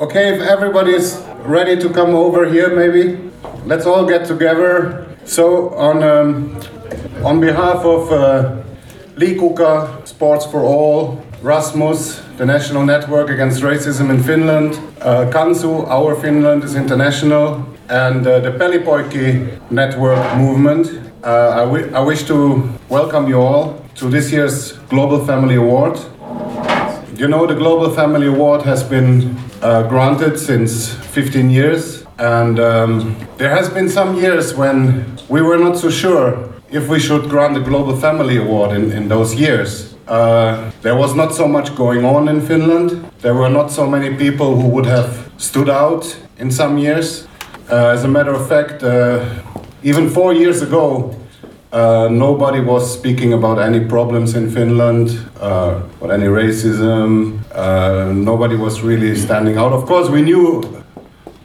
Okay, if everybody is ready to come over here, maybe let's all get together. So, on um, on behalf of uh, Liikkukaa, Sports for All, Rasmus, the National Network Against Racism in Finland, uh, Kansu, Our Finland is International, and uh, the Pelipoikki Network Movement, uh, I, I wish to welcome you all to this year's Global Family Award. You know, the Global Family Award has been uh, granted since 15 years, and um, there has been some years when we were not so sure if we should grant the Global Family Award in, in those years. Uh, there was not so much going on in Finland. There were not so many people who would have stood out in some years. Uh, as a matter of fact, uh, even four years ago, uh, nobody was speaking about any problems in Finland, uh, or any racism. Uh, nobody was really standing out. Of course, we knew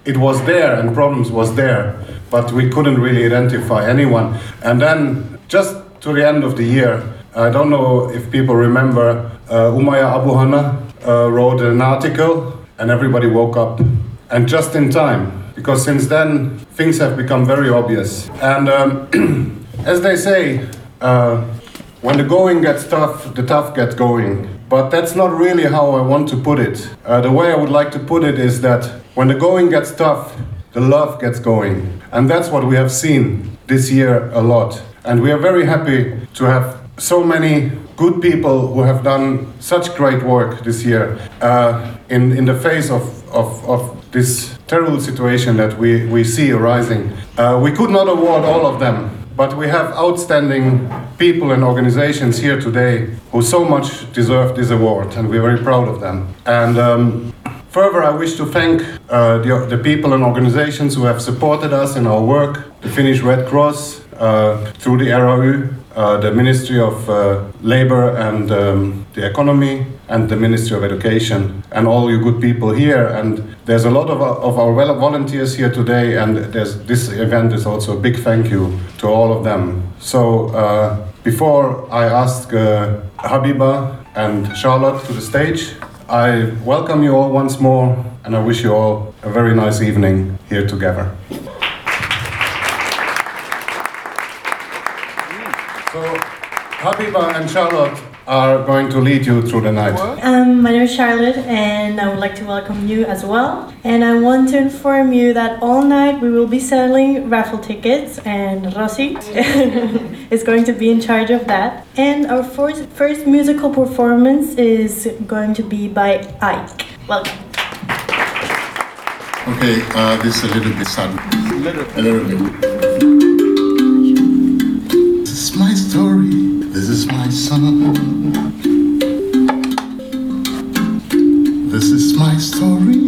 it was there and problems was there, but we couldn't really identify anyone. And then, just to the end of the year, I don't know if people remember, uh, Umayya Abu-Hanna uh, wrote an article, and everybody woke up, and just in time, because since then things have become very obvious. And um, as they say, uh, when the going gets tough, the tough get going. But that's not really how I want to put it. Uh, the way I would like to put it is that when the going gets tough, the love gets going. And that's what we have seen this year a lot. And we are very happy to have so many good people who have done such great work this year uh, in, in the face of, of, of this terrible situation that we, we see arising. Uh, we could not award all of them, but we have outstanding people and organizations here today who so much deserve this award, and we're very proud of them. And um, further, I wish to thank uh, the, the people and organizations who have supported us in our work the Finnish Red Cross, uh, through the RAU, uh, the Ministry of uh, Labor and um, the Economy, and the Ministry of Education, and all you good people here. And there's a lot of, of our volunteers here today, and this event is also a big thank you to all of them. So uh, before I ask uh, Habiba and Charlotte to the stage, I welcome you all once more, and I wish you all a very nice evening here together. So, Habiba and Charlotte are going to lead you through the night. Um, my name is Charlotte, and I would like to welcome you as well. And I want to inform you that all night we will be selling raffle tickets, and Rossi is going to be in charge of that. And our first, first musical performance is going to be by Ike. Welcome. Okay, uh, this is a little bit sad. A little, a little bit. This is my story. This is my song. This is my story.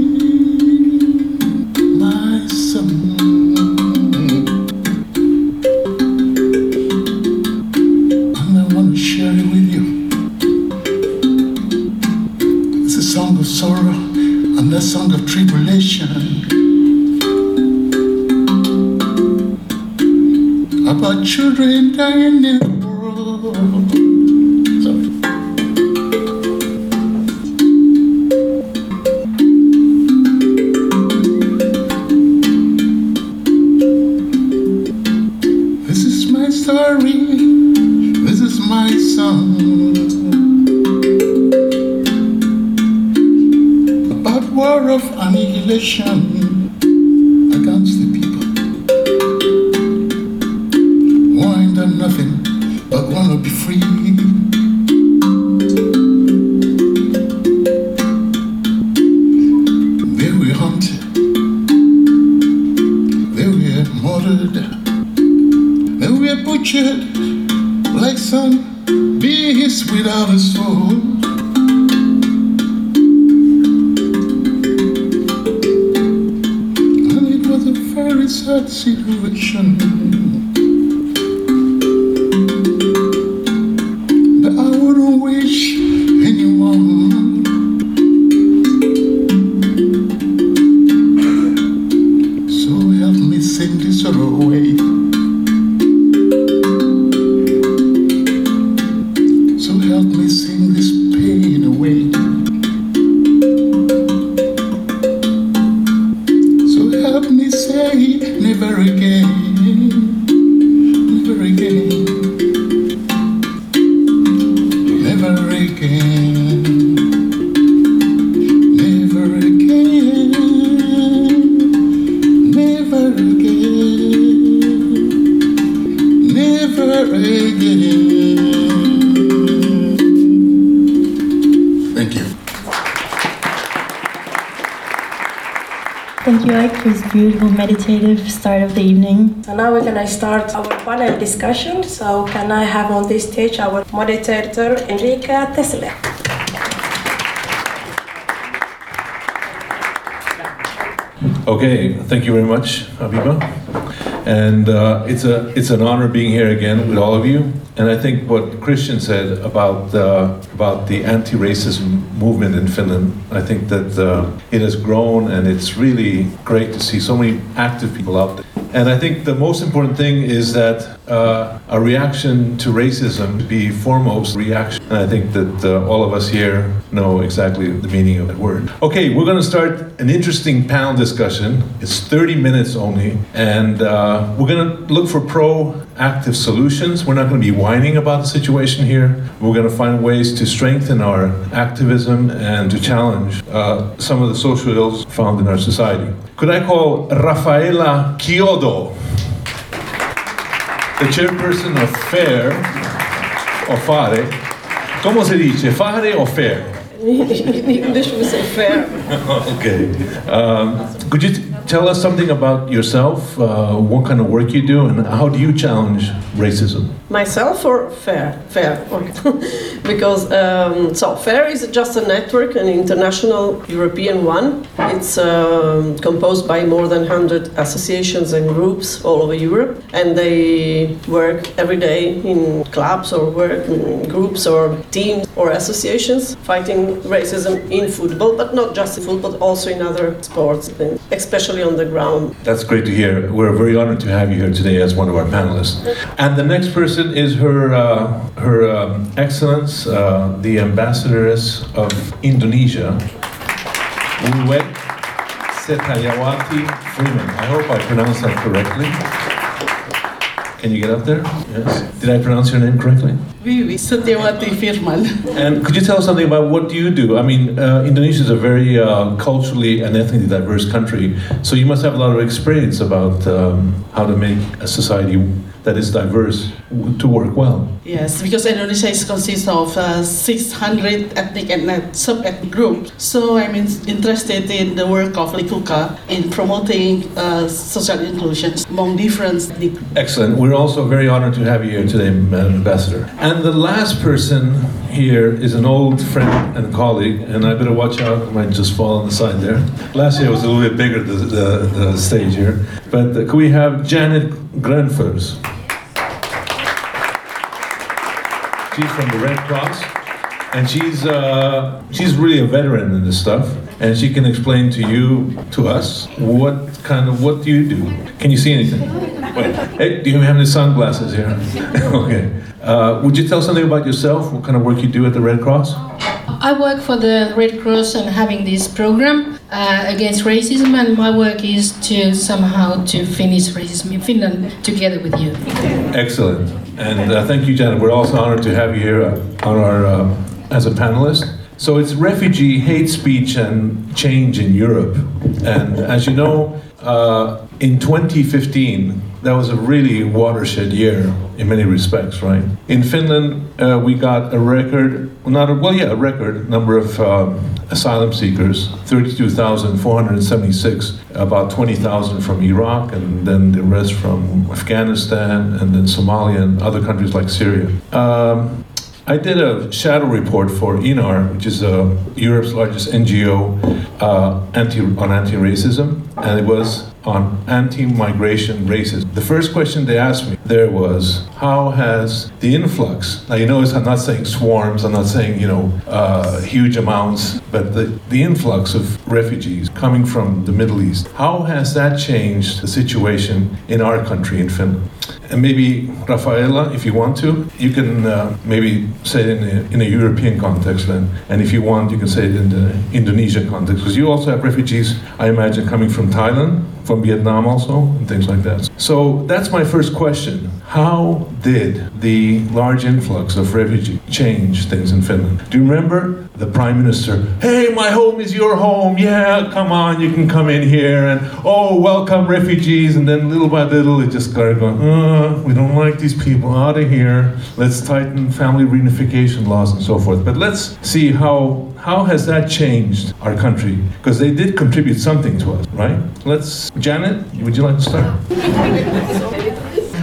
Meditative start of the evening. So now we're gonna start our panel discussion. So can I have on this stage our moderator Enrique Tessieri? Okay, thank you very much, Abiba. And uh, it's a it's an honor being here again with all of you. And I think what Christian said about uh, about the anti-racism movement in Finland, I think that uh, it has grown, and it's really great to see so many active people out there. And I think the most important thing is that uh, a reaction to racism be foremost reaction. And I think that uh, all of us here know exactly the meaning of that word. Okay, we're going to start an interesting panel discussion. It's 30 minutes only, and uh, we're going to look for proactive solutions. We're not going to be whining about the situation here. We're going to find ways to strengthen our activism and to challenge uh, some of the social ills found in our society. Could I call Raffaella Chiodo, the chairperson of FAIR, or FARE? ¿Cómo se dice? ¿FARE o FAIR? English we say fair. okay. Um, could you tell us something about yourself? Uh, what kind of work you do, and how do you challenge racism? Myself or fair? Fair, because um, so fair is just a network, an international European one. It's um, composed by more than 100 associations and groups all over Europe, and they work every day in clubs or work groups or teams or associations fighting racism in football, but not just in football, but also in other sports, especially on the ground. That's great to hear. We're very honored to have you here today as one of our panelists. And the next person is her uh, her um, Excellence, uh, the Ambassadoress of Indonesia, Uwet Setyawati Freeman. I hope I pronounced that correctly. Can you get up there? Yes. Did I pronounce your name correctly? Oui, oui, Setyawati Firman. And could you tell us something about what do you do? I mean, uh, Indonesia is a very uh, culturally and ethnically diverse country, so you must have a lot of experience about um, how to make a society that is diverse to work well. Yes, because Indonesia is consists of uh, 600 ethnic and sub-ethnic groups. So I'm in, interested in the work of Liikkukaa in promoting uh, social inclusion among different ethnic Excellent. We're also very honored to have you here today, Madam Ambassador. And the last person here is an old friend and colleague, and I better watch out, I might just fall on the side there. Last year was a little bit bigger, the, the, the stage here. But uh, could we have Janette Grönfors? She's from the Red Cross, and she's uh, she's really a veteran in this stuff, and she can explain to you, to us, what kind of what do you do? Can you see anything? Wait, hey, do you have any sunglasses here? okay. Uh, would you tell something about yourself? What kind of work you do at the Red Cross? I work for the Red Cross and having this program uh, against racism, and my work is to somehow to finish racism in Finland together with you. Excellent. And uh, thank you, Janette. We're also honored to have you here uh, on our uh, as a panelist. So it's refugee hate speech and change in Europe. And as you know, uh, in 2015, that was a really watershed year in many respects, right? In Finland, uh, we got a record, not a, well, yeah, a record number of um, asylum seekers 32,476, about 20,000 from Iraq, and then the rest from Afghanistan, and then Somalia, and other countries like Syria. Um, I did a shadow report for ENAR, which is uh, Europe's largest NGO uh, anti, on anti-racism, and it was on anti-migration racism. The first question they asked me there was, how has the influx, now you notice I'm not saying swarms, I'm not saying, you know, uh, huge amounts, but the, the influx of refugees coming from the Middle East, how has that changed the situation in our country, in Finland? And maybe, Raffaella, if you want to, you can uh, maybe say it in a, in a European context then. And if you want, you can say it in the Indonesian context. Because you also have refugees, I imagine, coming from Thailand, from Vietnam also, and things like that. So that's my first question. How did the large influx of refugees change things in Finland? Do you remember the prime minister? Hey, my home is your home. Yeah, come on, you can come in here. And oh, welcome refugees. And then little by little, it just started going, uh, we don't like these people out of here. Let's tighten family reunification laws and so forth. But let's see how how has that changed our country? Because they did contribute something to us, right? Let's, Janette, would you like to start?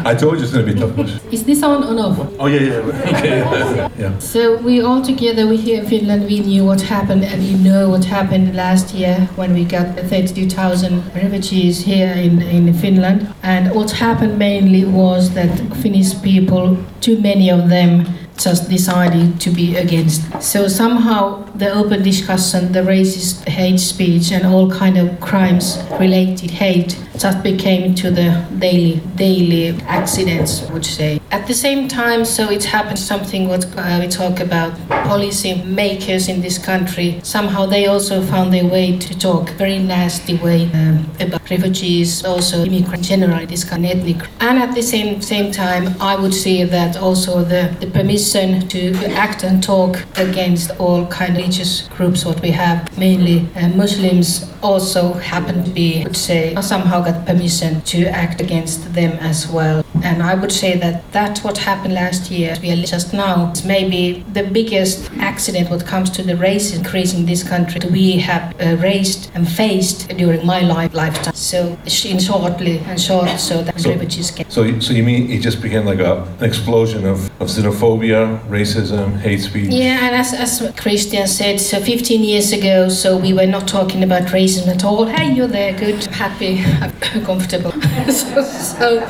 I told you it's going to be tough. Is this on or off? Oh, yeah, yeah. Okay. yeah. So we all together, we here in Finland, we knew what happened, and you know what happened last year when we got 32,000 refugees here in, in Finland. And what happened mainly was that Finnish people, too many of them, just decided to be against. So somehow the open discussion, the racist hate speech, and all kind of crimes related hate just became to the daily daily accidents, would say. At the same time, so it happened something what uh, we talk about policy makers in this country. Somehow they also found their way to talk very nasty way um, about refugees, also immigrants, generally this kind of ethnic. And at the same same time, I would say that also the, the permission to act and talk against all kind of religious groups what we have, mainly uh, Muslims, also happen to be, I would say, somehow got permission to act against them as well. And I would say that that's what happened last year. We are just now it's maybe the biggest accident what comes to the race increase in this country we have uh, raised and faced during my life lifetime. So in shortly and short, so that So- refugees. So, so you mean it just became like a, an explosion of, of xenophobia, racism, hate speech? Yeah, and as, as Christian said, so 15 years ago, so we were not talking about racism at all. Hey, you're there, good, happy, comfortable. so so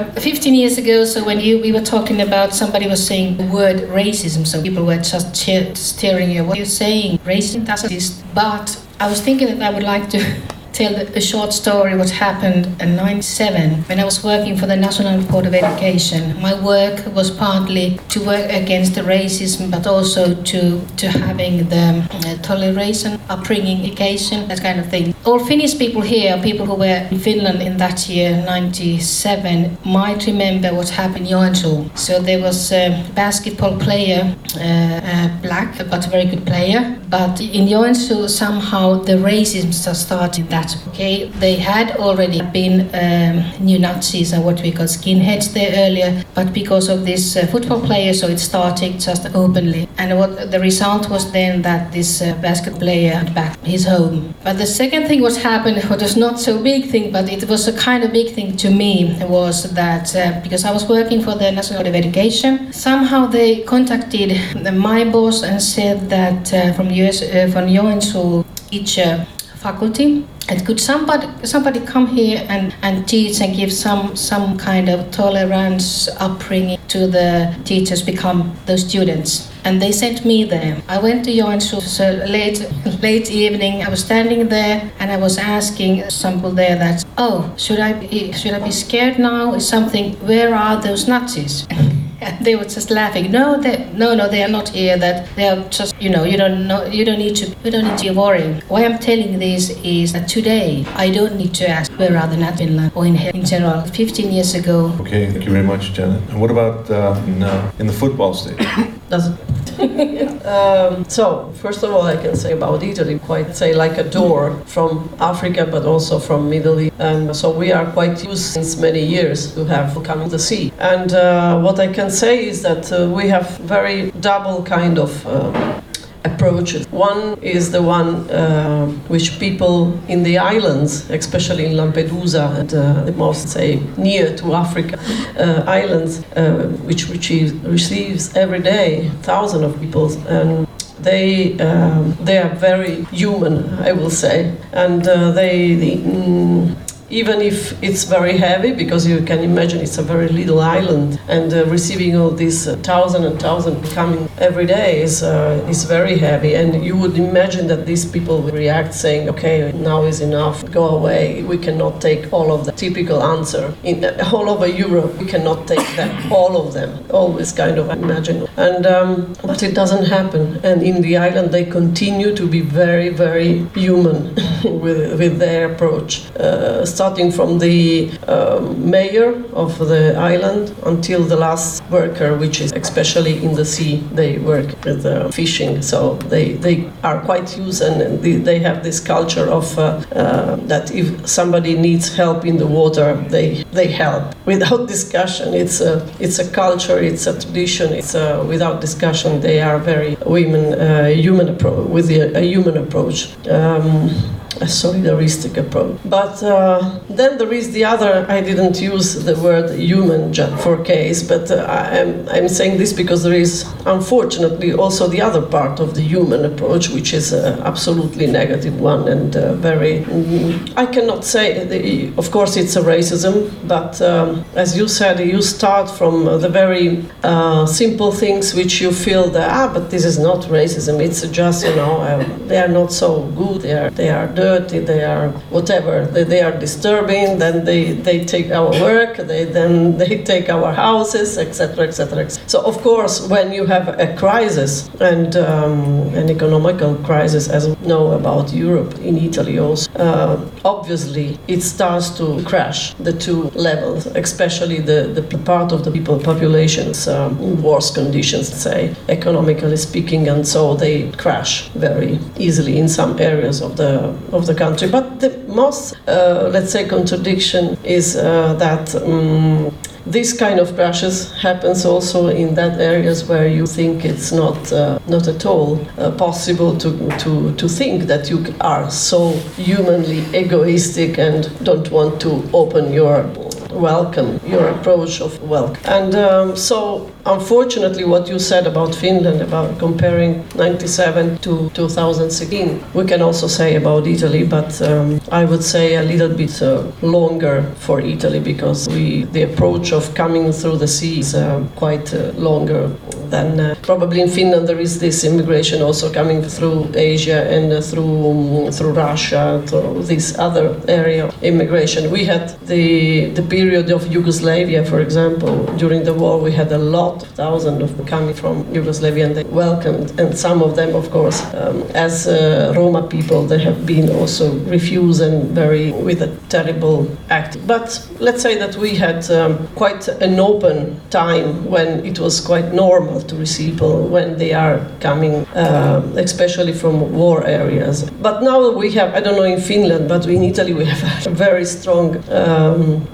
uh, 15 years ago, so when you we were talking about somebody was saying the word racism, so people were just cheer, staring at what you're saying. Racism doesn't exist. But I was thinking that I would like to tell a short story what happened in 97 when I was working for the National Board of Education. My work was partly to work against the racism but also to, to having the uh, toleration, upbringing, education, that kind of thing. All Finnish people here, people who were in Finland in that year, 97, might remember what happened in Joensuu. So there was a basketball player, uh, uh, black but a very good player, but in Joensuu somehow the racism started that. Okay, they had already been um, new Nazis and what we call skinheads there earlier, but because of this uh, football player, so it started just openly. And what the result was then that this uh, basket player had back his home. But the second thing what happened, what was not so big thing, but it was a kind of big thing to me, was that uh, because I was working for the National of Education, somehow they contacted my boss and said that uh, from US uh, from Joensuu teacher faculty and could somebody somebody come here and, and teach and give some some kind of tolerance upbringing to the teachers become the students. And they sent me there. I went to Joensuu so late late evening i was standing there and i was asking some people there that oh should i be should i be scared now? Is something where are those nazis and they were just laughing. No, they, no, no, they are not here. That they are just, you know, you don't know, you don't need to, you don't need to worry. Why I'm telling this is that today I don't need to ask where are the Nat Finland or in, in general. 15 years ago, Okay, thank you very much, Janette. And what about uh, in, uh, in the football state? Doesn't. um, so, first of all, I can say about Italy, quite say like a door from Africa, but also from Middle East. And so we are quite used since many years to have come to the sea. And uh, what I can say is that uh, we have very double kind of. Uh, approaches. One is the one uh, which people in the islands, especially in Lampedusa and uh, the most say near to Africa uh, islands, uh, which receives, receives every day thousands of people and they um, they are very human, I will say, and uh, they. they mm, even if it's very heavy, because you can imagine it's a very little island, and uh, receiving all these uh, thousand and thousand coming every day is uh, is very heavy. And you would imagine that these people would react, saying, "Okay, now is enough. Go away. We cannot take all of the typical answer in uh, all over Europe. We cannot take them, all of them. Always kind of imagine." And um, but it doesn't happen. And in the island, they continue to be very, very human with with their approach. Uh, starting from the um, mayor of the island until the last worker, which is especially in the sea. They work with uh, fishing, so they, they are quite used and they, have this culture of uh, uh, that if somebody needs help in the water, they they help without discussion. It's a it's a culture, it's a tradition. It's a, without discussion. They are very women uh, human approach with a, a human approach. Um, a solidaristic approach. But uh, then there is the other, I didn't use the word human for case, but uh, I'm, I'm saying this because there is unfortunately also the other part of the human approach, which is an absolutely negative one and uh, very, mm, I cannot say, the, of course it's a racism, but um, as you said, you start from the very uh, simple things which you feel that, ah, but this is not racism, it's just, you know, uh, they are not so good, they are, they are dirty, they are whatever, they, they are disturbing, then they, they take our work, they then they take our houses, etc., etc. So of course, when you have a crisis and um, an economical crisis, as we know about Europe, in Italy also, uh, obviously it starts to crash the two levels, especially the, the part of the people populations um, in worse conditions, say, economically speaking, and so they crash very easily in some areas of the of the country. But the most, uh, let's say, contradiction is uh, that. Um, this kind of crashes happens also in that areas where you think it's not uh, not at all uh, possible to, to to think that you are so humanly egoistic and don't want to open your welcome your approach of welcome and um, so unfortunately what you said about finland about comparing 97 to 2016 we can also say about italy but um, i would say a little bit uh, longer for italy because we the approach of coming through the sea is uh, quite uh, longer than uh, probably in finland there is this immigration also coming through asia and uh, through um, through russia through this other area immigration. We had the the period of Yugoslavia, for example, during the war, we had a lot, thousands of coming from Yugoslavia, and they welcomed, and some of them, of course, um, as uh, Roma people, they have been also refused and very with a terrible act. But let's say that we had um, quite an open time when it was quite normal to receive people when they are coming, uh, especially from war areas. But now we have, I don't know in Finland, but in Italy we have a very strong um,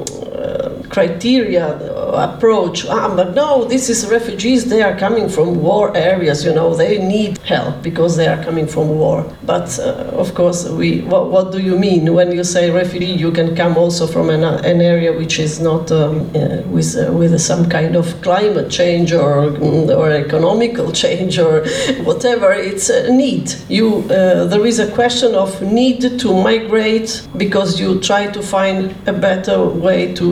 criteria uh, approach. Ah, but no, this is refugees. They are coming from war areas. You know, they need help because they are coming from war. But uh, of course, we. What, what, do you mean when you say refugee? You can come also from an, an area which is not um, uh, with uh, with some kind of climate change or or economical change or whatever. It's a need. You uh, there is a question of need to migrate because you try to find a better way to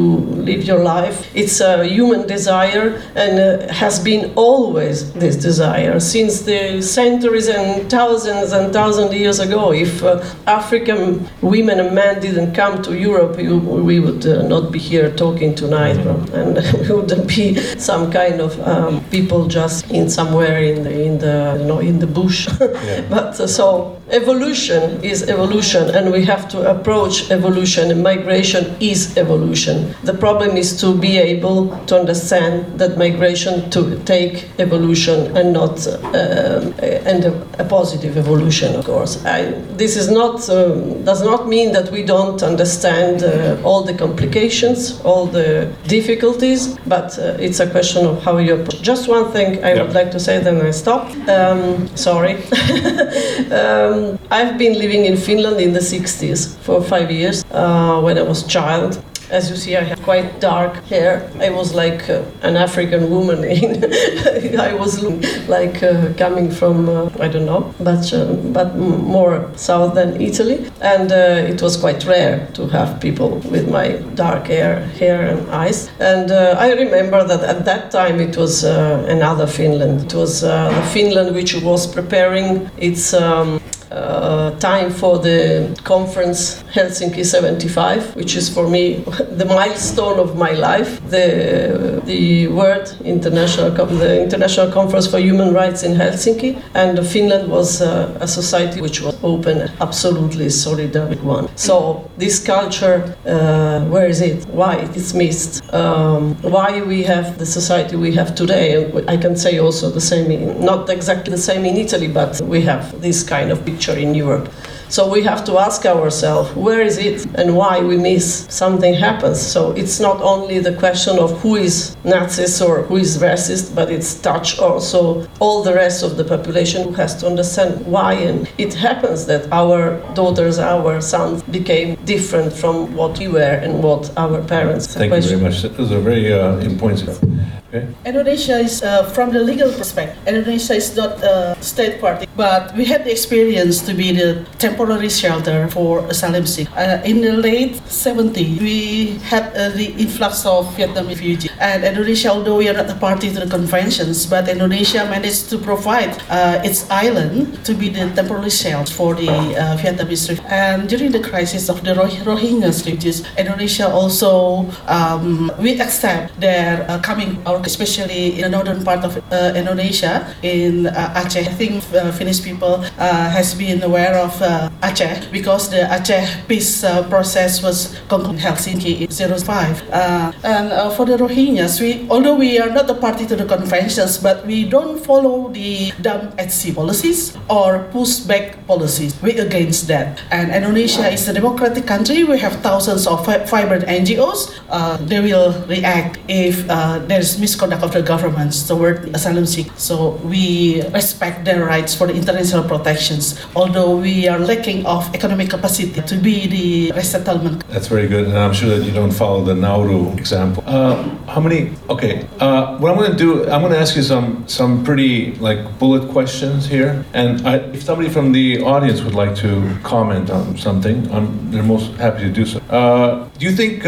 live your life. It's a human desire and uh, has been always this desire since the centuries and thousands and thousands of years ago. If uh, African women and men didn't come to Europe, you, we would uh, not be here talking tonight, and we wouldn't be some kind of um, people just in somewhere in the in the you know in the bush. yeah. But uh, so evolution is evolution, and we have to approach evolution. And migration is evolution. The problem is to be able to understand that migration to take evolution and not uh, and a, a, positive evolution, of course. I, this is not um, does not mean that we don't understand uh, all the complications, all the difficulties, but uh, it's a question of how you approach. Just one thing I yep. would like to say, then I stop. Um, sorry. um, I've been living in Finland in the 60s for five years uh, when I was a child. As you see, I have quite dark hair. I was like uh, an African woman. I was like uh, coming from uh, I don't know, but uh, but more south than Italy, and uh, it was quite rare to have people with my dark hair, hair and eyes. And uh, I remember that at that time it was another Finland. It was the Finland which was preparing its um, uh, time for the conference Helsinki 75, which is for me the milestone milestone of my life. The the World International the International Conference for Human Rights in Helsinki, and Finland was uh, a society which was open, absolutely solidaric one. So this culture, uh, where is it? Why it's missed? Um, why we have the society we have today? I can say also the same, in, not exactly the same in Italy, but we have this kind of picture in Europe. So we have to ask ourselves where is it and why we miss something happens. So it's not only the question of who is Nazis or who is racist, but it's touch also all the rest of the population who has to understand why and it happens that our daughters, our sons became different from what we were and what our parents. Thank you very much. Those are very uh, important. Okay. Indonesia is, uh, from the legal perspective, Indonesia is not a state party, but we had the experience to be the temporary shelter for asylum seekers. Uh, in the late 70s, we had uh, the influx of Vietnam refugees. And Indonesia, although we are not a party to the conventions, but Indonesia managed to provide uh, its island to be the temporary shelter for the uh, Vietnamese refugees. And during the crisis of the Rohingya refugees, Indonesia also, um, we accept their uh, coming out especially in the northern part of uh, Indonesia, in uh, Aceh. I think uh, Finnish people uh, has been aware of uh, Aceh because the Aceh peace uh, process was concluded in Helsinki in 05. Uh, and for the Rohingyas, we, although we are not a party to the conventions, but we don't follow the dump at sea policies or pushback policies. We against that. And Indonesia is a democratic country. We have thousands of vibrant NGOs. They will react if there's misconduct of the governments toward asylum seekers. So we respect their rights for the international protections, although we are lacking of economic capacity to be the resettlement. That's very good, and I'm sure that you don't follow the Nauru example. Uh, how many? Okay, uh, what I'm going to do, I'm going to ask you some some pretty like bullet questions here, and I, if somebody from the audience would like to comment on something, I'm, they're most happy to do so. Uh, do you think?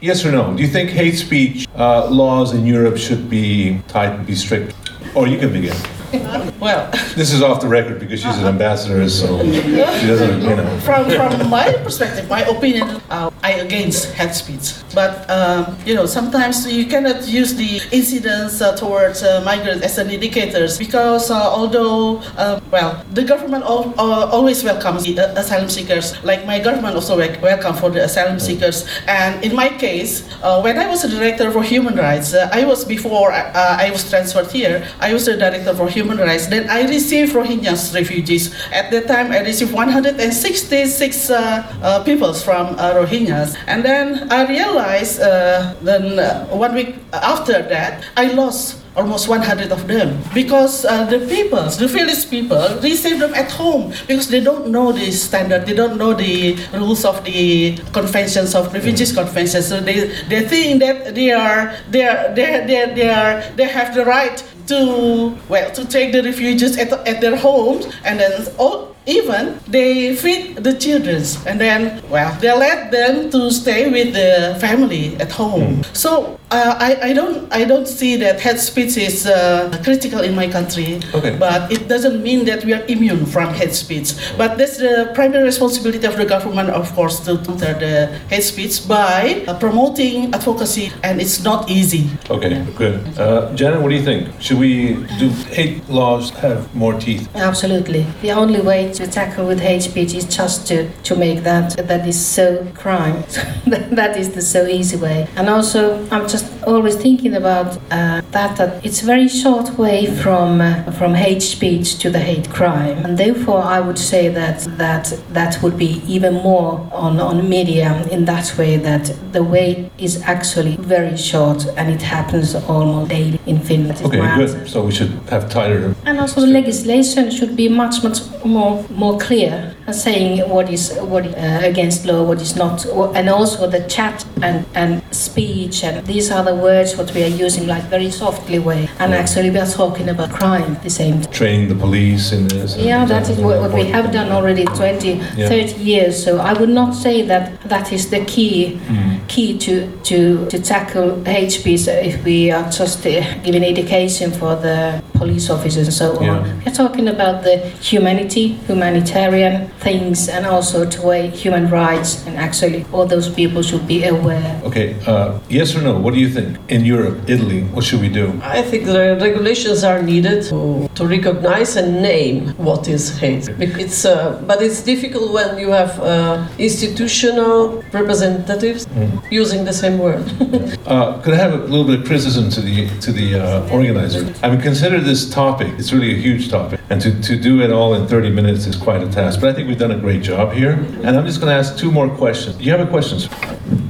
Yes or no? Do you think hate speech uh, laws in Europe should be tight, and be strict? Or you can begin. Well, This is off the record because she's an ambassador, so she doesn't, you know. from, from my perspective, my opinion, uh, I against hate speech. But um, you know, sometimes you cannot use the incidents uh, towards uh, migrants as an indicators because uh, although uh, well, the government al- uh, always welcomes the uh, asylum seekers. Like my government also wel- welcome for the asylum seekers. And in my case, uh, when I was a director for human rights, uh, I was before uh, I was transferred here. I was the director for human rights. Then I received Rohingyas refugees. At that time, I received 166 uh, uh, people from uh, Rohingyas. And then I realized uh, then uh, one week after that, I lost almost 100 of them because uh, the people, the village people, receive them at home because they don't know the standard, they don't know the rules of the conventions of refugees conventions. So they, they think that they are they are they, they, they are they have the right to well to take the refugees at, at their homes and then all even they feed the children and then well they let them to stay with the family at home. Hmm. So uh, I, I don't I don't see that hate speech is uh, critical in my country Okay. but it doesn't mean that we are immune from hate speech but that's the primary responsibility of the government of course to counter the hate speech by uh, promoting advocacy and it's not easy Okay, good. Uh, Janette, what do you think? Should we do hate laws have more teeth? Absolutely. The only way to tackle with hate speech is just to, to make that that is so crime. that is the so easy way. And also, I'm just always thinking about uh, that that it's a very short way from uh, from hate speech to the hate crime. And therefore, I would say that that that would be even more on on media in that way that the way is actually very short and it happens almost daily in Finland. Okay, good. answer. So we should have tighter. And also, the legislation should be much, much more more clear, saying what is what uh, against law, what is not, and also the chat and, and speech, and these are the words what we are using like very softly way, and actually we are talking about crime the same time. Training the police in this. Yeah, that is what, what we have done already 20, Yeah. 30 years. So I would not say that that is the key key to, to, to tackle speech if we are just uh, giving education for the police officers and so on. Yeah. We're talking about the humanity, humanitarian things, and also to way human rights, and actually all those people should be aware. Okay, uh, yes or no? What do you think? In Europe, Italy, what should we do? I think the regulations are needed to, to recognize and name what is hate. It's, uh, but it's difficult when you have uh, institutional representatives using the same word. Uh, could I have a little bit of criticism to the to the uh, organizer? I mean, consider this topic. It's really a huge topic, and to, to do it all in 30 minutes is quite a task. But I think we've done a great job here. And I'm just going to ask two more questions. Do you have a question? sir?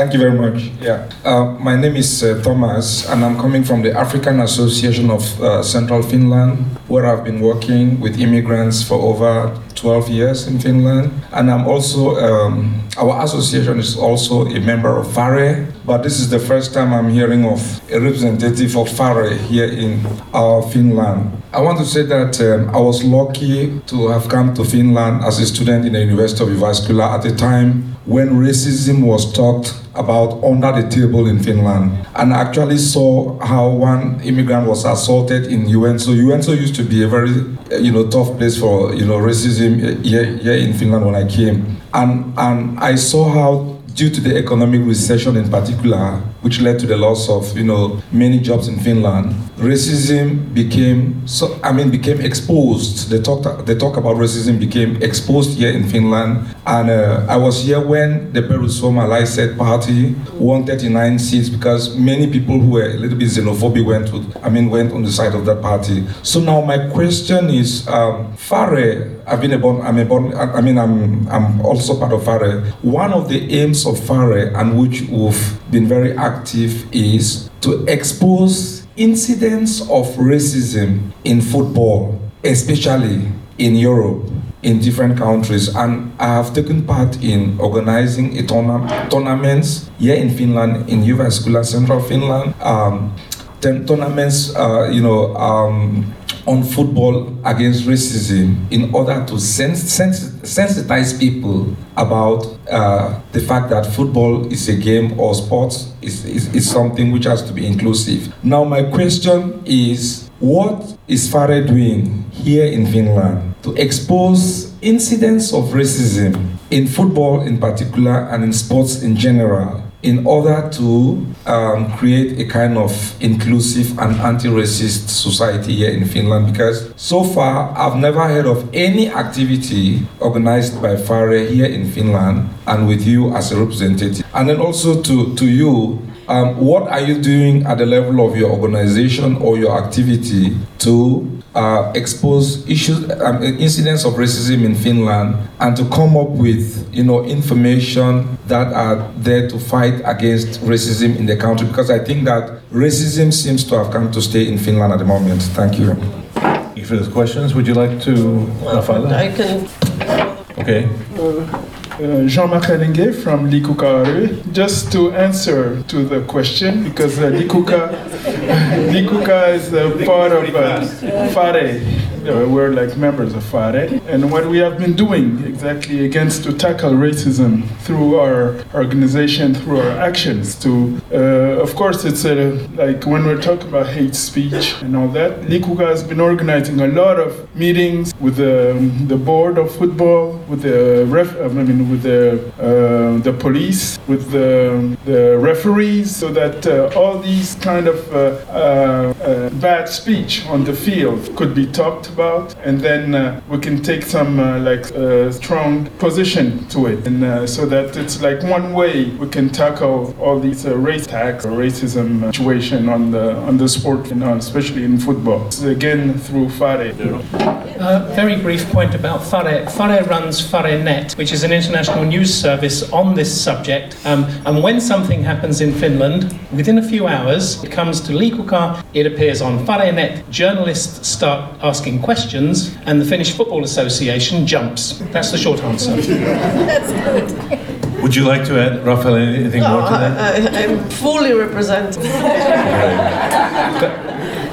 Thank you very much. Yeah, uh, my name is uh, Thomas, and I'm coming from the African Association of uh, Central Finland, where I've been working with immigrants for over 12 years in Finland. And I'm also, um, our association is also a member of FARE, but this is the first time I'm hearing of a representative of FARE here in uh, Finland. I want to say that um, I was lucky to have come to Finland as a student in the University of Jyväskylä at the time when racism was talked about under the table in Finland. And actually saw how one immigrant was assaulted in Joensuu. Joensuu used to be a very, uh, you know, tough place for, you know, racism uh, here, here in Finland when I came. And, and I saw how due to the economic recession in particular, which led to the loss of you know many jobs in Finland, racism became so I mean became exposed. They talked they talk about racism became exposed here in Finland, and uh, I was here when the Perussuomalaiset party won 39 seats because many people who were a little bit xenophobic went to I mean went on the side of that party. So now my question is, um, Fare, I've been a born, I'm a born, I mean I'm I'm also part of Fare. One of the aims Fare and which we've been very active is to expose incidents of racism in football, especially in Europe, in different countries. And I have taken part in organizing a tourna- tournaments here in Finland, in Jyväskylä, Central Finland. Um, tournaments, uh, you know, um, on football against racism in order to sens- sens- sensitize people about uh, the fact that football is a game or sports is, is, is something which has to be inclusive. Now, my question is what is FARE doing here in Finland to expose incidents of racism in football in particular and in sports in general? In order to um, create a kind of inclusive and anti-racist society here in Finland because so far I've never heard of any activity organized by FARE here in Finland and with you as a representative. And then also to, to you, um, what are you doing at the level of your organization or your activity to uh, expose issues, um, incidents of racism in Finland, and to come up with, you know, information that are there to fight against racism in the country? Because I think that racism seems to have come to stay in Finland at the moment. Thank you. Thank you for questions. Would you like to, Raffaella? I can Okay. Uh, Jean-Marc Relingue from Liikkukaa. Just to answer to the question, because uh, Liikkukaa, Liikkukaa is part of uh, FARE. We're like members of FARE. And what we have been doing exactly against to tackle racism through our organization, through our actions to, uh, of course, it's uh, like when we're talking about hate speech and all that, Liikkukaa has been organizing a lot of meetings with the, the board of football, with the ref, I mean, with the uh, the police, with the, the referees, so that uh, all these kind of uh, uh, bad speech on the field could be talked about, and then uh, we can take some uh, like uh, strong position to it, and uh, so that it's like one way we can tackle all these race attacks or racism situation on the on the sport, know, especially in football. Again, through FARE. Very brief point about FARE. FARE runs FAREnet, which is an international news service on this subject. Um, and when something happens in Finland, within a few hours, it comes to Liikkukaa, it appears on FAREnet, journalists start asking questions, and the Finnish Football Association jumps. That's the short answer. Would you like to add, Rafael, anything No, more to that? I, I, I'm fully represented.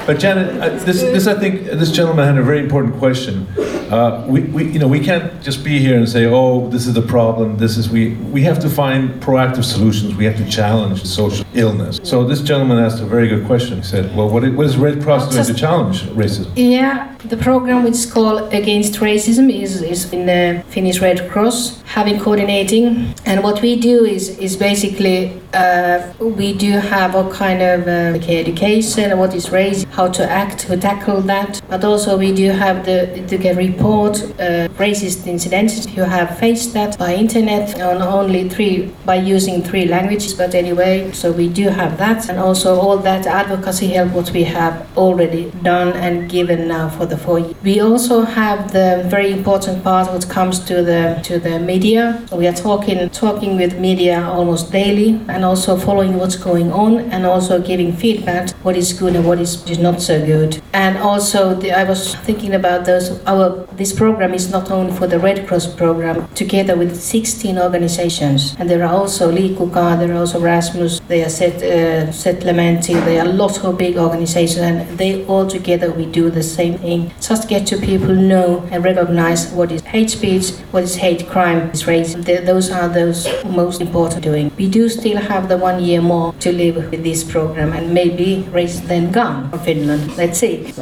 But Janette, uh, this, this I think this gentleman had a very important question. Uh, we, we, you know, we can't just be here and say, oh, this is the problem, this is, we, we have to find proactive solutions. We have to challenge social illness. So this gentleman asked a very good question. He said, well, what, what is Red Cross doing to challenge racism? Yeah, the program which is called Against Racism is, is in the Finnish Red Cross, having coordinating. And what we do is, is basically uh, we do have a kind of uh, education, what is racism, how to act, to tackle that. But also we do have the to get report uh, racist incidents. You have faced that by internet on only three by using three languages. But anyway, so we do have that, and also all that advocacy help what we have already done and given now for the four. Years. We also have the very important part what comes to the to the media. We are talking talking with media almost daily and also following what's going on and also giving feedback what is good and what is not so good. And also, the, I was thinking about those. Our this program is not only for the Red Cross program, together with 16 organizations, and there are also Liikkukaa, there are also Rasmus, they are Set uh, Setlementi, there are lots of big organizations, and they all together we do the same thing. Just get to people know and recognize what is hate speech, what is hate crime, is racism. Those are those most important doing. We do still have the one year more to live with this program, and maybe race then gone from Finland. Let's see.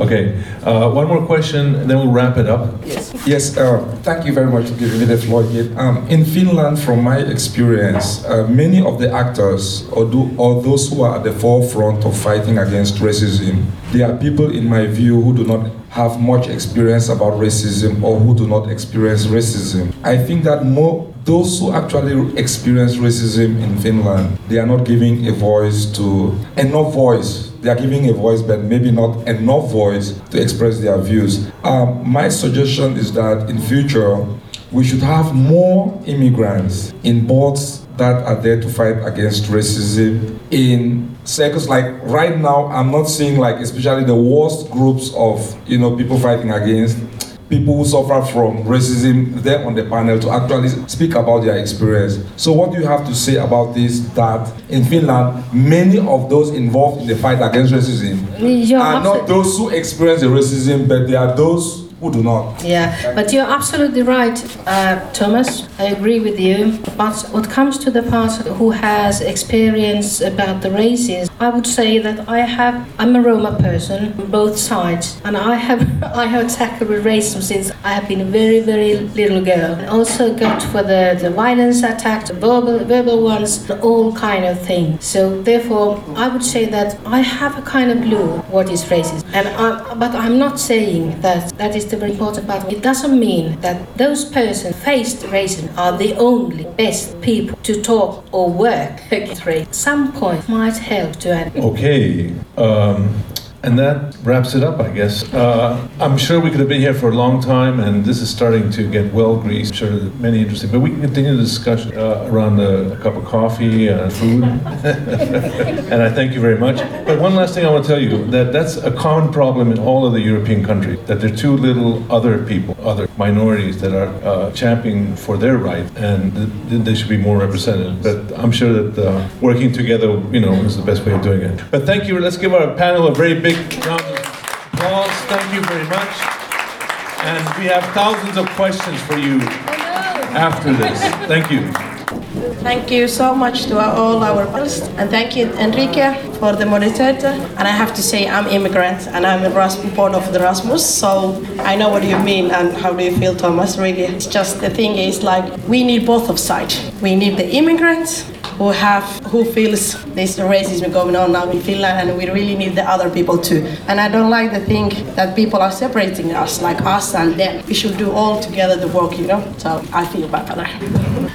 Okay, uh, one more question, and then we'll wrap it up. Yes. Yes. Uh, thank you very much for giving me the floor here. Um, in Finland, from my experience, uh, many of the actors or, do, or those who are at the forefront of fighting against racism, they are people, in my view, who do not have much experience about racism or who do not experience racism. I think that more those who actually experience racism in Finland, they are not giving a voice to enough voice. They are giving a voice, but maybe not enough voice to express their views. Um, my suggestion is that in future we should have more immigrants in boards that are there to fight against racism in circles like right now i'm not seeing like especially the worst groups of you know people fighting against people who suffer from racism there on the panel to actually speak about their experience. So, what do you have to say about this? That in Finland, many of those involved in the fight against racism You're are not those who experience the racism, but they are those do not. Yeah, but you're absolutely right, uh, Thomas. I agree with you. But what comes to the part who has experience about the races, I would say that I have. I'm a Roma person, on both sides, and I have I have tackled racism since I have been a very very little girl. Also got for the the violence attacks, verbal verbal ones, all kind of things. So therefore, I would say that I have a kind of clue what is racism, and I, but I'm not saying that that is the important part. It doesn't mean that those persons faced racism are the only best people to talk or work. Some point might help to add. Okay. Um, and that wraps it up, I guess. Uh, I'm sure we could have been here for a long time, and this is starting to get well greased. I'm sure many interesting, but we can continue the discussion uh, around a, a, cup of coffee and food. and I thank you very much. But one last thing I want to tell you that that's a common problem in all of the European countries. That there are too little other people, other minorities that are uh, championing for their right, and th- they should be more represented. But I'm sure that uh, working together, you know, is the best way of doing it. But thank you. Let's give our panel a very big big round of applause. Thank you very much. And we have thousands of questions for you after this. Thank you. Thank you so much to all our panelists, and thank you Enrique for the moderator. And I have to say, I'm immigrant, and I'm a born of the Erasmus, so I know what you mean and how do you feel, Thomas. Really, it's just the thing is like we need both of sides. We need the immigrants who have who feels this racism going on now in Finland, and we really need the other people too. And I don't like the thing that people are separating us, like us and them. We should do all together the work, you know. So I feel better.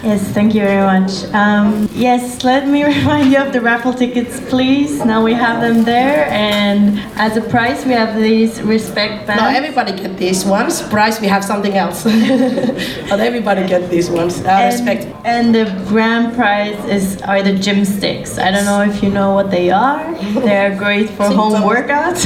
Yes, thank you very much. Um, yes, let me remind you of the raffle tickets, please. Now we have them there, and as a prize, we have these respect bands. No, everybody get these ones. Prize, we have something else, but everybody get these ones. Uh, and, respect. And the grand prize is are the gym sticks. I don't know if you know what they are. They are great for home workouts.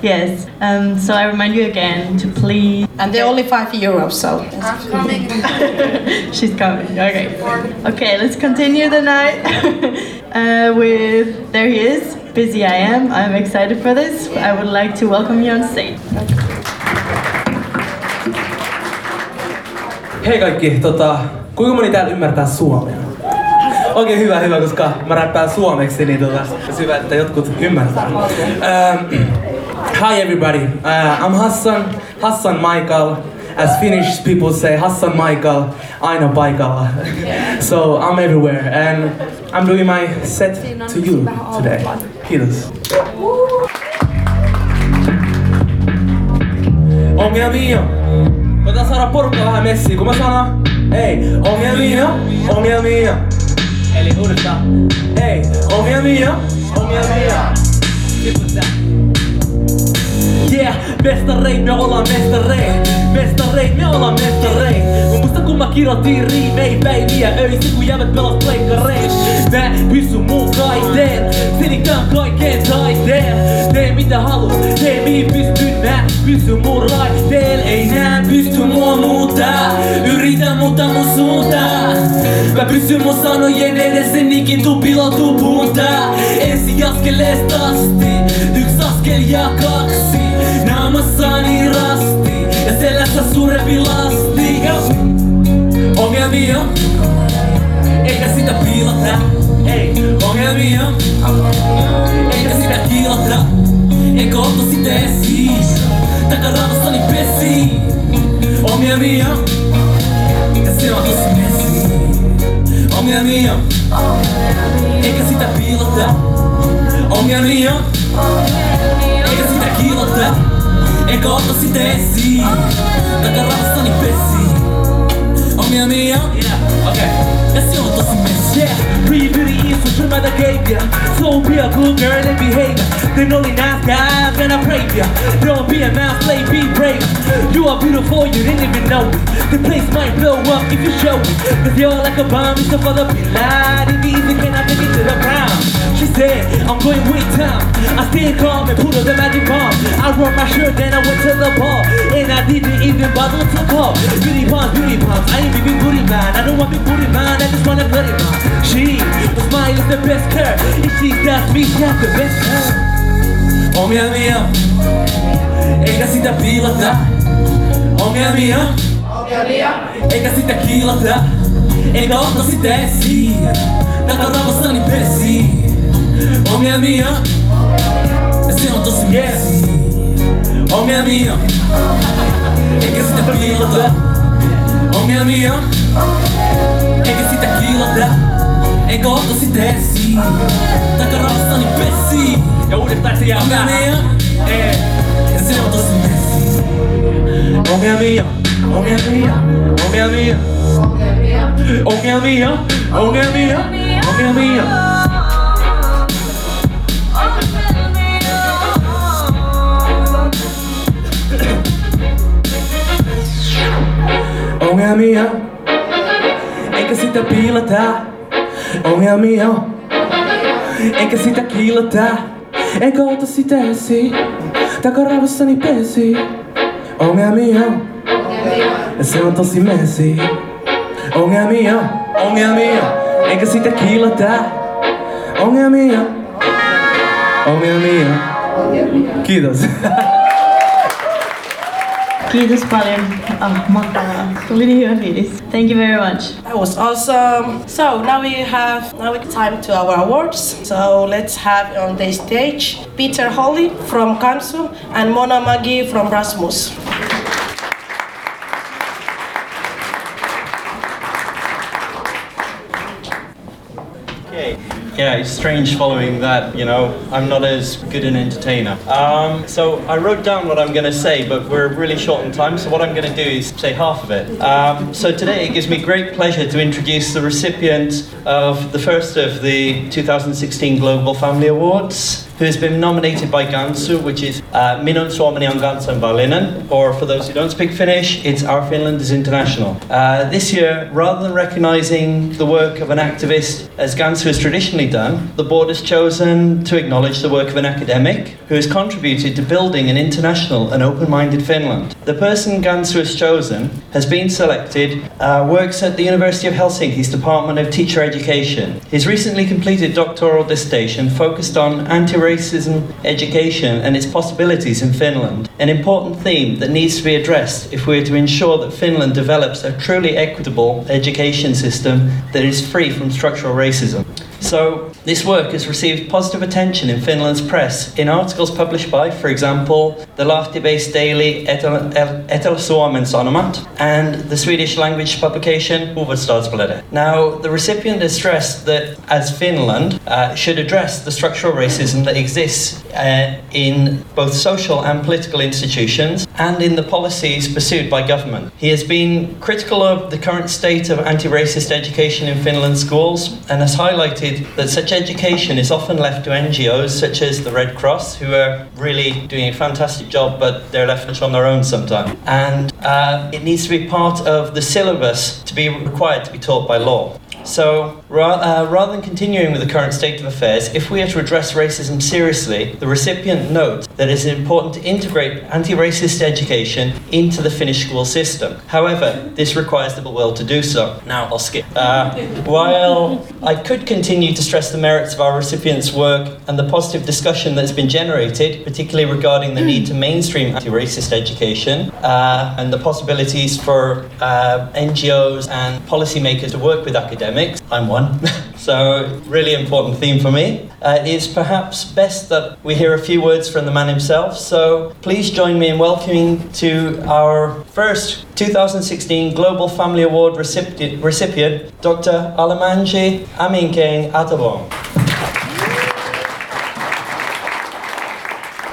yes. Um, so I remind you again to please. And they're only five euros, so. I'm coming. She's coming. Okay. Okay. Let's continue the night uh, with there he is. Bizzyiam. I'm excited for this. I would like to welcome you on stage. Hei kaikki, tota, kuinka moni täällä ymmärtää suomea? Oikein hyvä, hyvä, koska mä räppään suomeksi, niin tota, hyvä, että jotkut ymmärtää. Um, hi everybody, uh, I'm Hassan, Hassan Michael. As Finnish people say, Hassan Michael, aina paikalla. so I'm everywhere and I'm doing my set to you today. Kiitos. Ongelmia. Koitetaan saada porukka vähän messiin. Kun mä sanon, hei, ongelmia, ongelmia. Eli uudestaan, hei, ongelmia, ongelmia. Yeah, mestareit, me ollaan mestareit Mestareit, me ollaan mestareit Mä muistan kun mä kirjoitin riimei päiviä. Öisin kun jävät pelas pleikkarein. Mä pysyn mun kaiteen, selitän kaiken taiteen. Tee mitä haluat, tee mihin pystyn mä Pysy mun raiteel, ei nää pysty mua muuttaa. Yritä mutta mun suuntaan Mä pysyn mun sanojen edessä, nikin tuu pilotuu puuntaa. Ensi askeleesta asti, yks askel ja kaksi. Naamassani rasti. Ja selässä suurempi lasti. Ongelmia, eikä sitä piilota. Ei, ongelmia, eikä sitä kiilota Eikä ota sitä esiin, takaravassani pesi Ongelmia, ja se on tosi messi Ongelmia, eikä sitä piilota Ongelmia, eikä sitä kiilota Eikä ota sitä esiin Takaravassani pesi Ongelmia yeah, okay. Ja se on tosi messi yeah. Beauty is what your mother ya So be a good girl and behave Then only nice guys and I pray ya Don't be a mouse play, be brave You are beautiful, you didn't even know it The place might blow up if you show it Cause you're like a bomb, it's a father be lied It easy, can I take it to the ground She said, I'm going with time. I stayed calm and put on the magic bomb. I wore my shirt, then I went to the bar. And I didn't even bother to call Beauty palms, beauty palms, I ain't big booty man. I don't want big booty man, I just want a bloody man She, the smile is the best curve If she does me, she has the best curve Ongelmia, eikä sitä piilata Ongelmia, eikä sitä kiilata Eikä ota sitä esiin Homem minha, assim eu tô sem guess. Homem minha, é que se tá pilota. Homem minha, é que se tá pilota. É gosto se desce, tá carroça nem pessi. É o detalhe a minha, é, assim eu tô sem guess. Homem minha, homem minha, homem minha, homem minha, homem minha, homem minha, homem minha. Ongelmia, eikä sitä piilata. Ongelmia, eikä sitä kiilata. Eikä ota sitä esiin. Takaravassani pesi. Ongelmia, ja se on tosi messi Ongelmia, ongelmia, eikä sitä kiilata. Ongelmia, ongelmia. Kiitos Niin hyvä fiilis. Thank you very much. That was awesome. So now we have now it's time to our awards. So let's have on the stage Peter Holly from Kansu and Mona Magi from Rasmus. Yeah, it's strange following that, you know, I'm not as good an entertainer. Um, so I wrote down what I'm going to say, but we're really short on time, so what I'm going to do is say half of it. Um, so today it gives me great pleasure to introduce the recipient of the first of the 2016 Global Family Awards, who has been nominated by Gansu, which is uh, Minun Suomeni on Gansan Valinen, or for those who don't speak Finnish, it's Our Finland is International. Uh, this year, rather than recognising the work of an activist as Gansu has traditionally done, the board has chosen to acknowledge the work of an academic who has contributed to building an international and open-minded Finland. The person Gansu has chosen has been selected, uh, works at the University of Helsinki's Department of Teacher Education. His recently completed doctoral dissertation focused on anti racism education and its possibilities in Finland, an important theme that needs to be addressed if we are to ensure that Finland develops a truly equitable education system that is free from structural racism. So, this work has received positive attention in Finland's press in articles published by, for example, the Lahti based daily Etelä Suomen Sanomat and the Swedish language publication Hufvudstadsbladet. Now, the recipient has stressed that as Finland uh, should address the structural racism that exists uh, in both social and political institutions and in the policies pursued by government. He has been critical of the current state of anti racist education in Finland's schools and has highlighted that such education is often left to NGOs such as the Red Cross, who are really doing a fantastic job, but they're left much on their own sometimes. And uh, it needs to be part of the syllabus to be required to be taught by law. So, ra- uh, rather than continuing with the current state of affairs, if we are to address racism seriously, the recipient notes that it is important to integrate anti racist education into the Finnish school system. However, this requires the will to do so. Now, I'll skip. Uh, while I could continue to stress the merits of our recipient's work and the positive discussion that's been generated, particularly regarding the need to mainstream anti racist education uh, and the possibilities for uh, NGOs and policymakers to work with academics academics. I'm one. so, really important theme for me. Uh, it is perhaps best that we hear a few words from the man himself. So, please join me in welcoming to our first 2016 Global Family Award recipient, recipient Dr. Alemanji Aminkeng Atabong.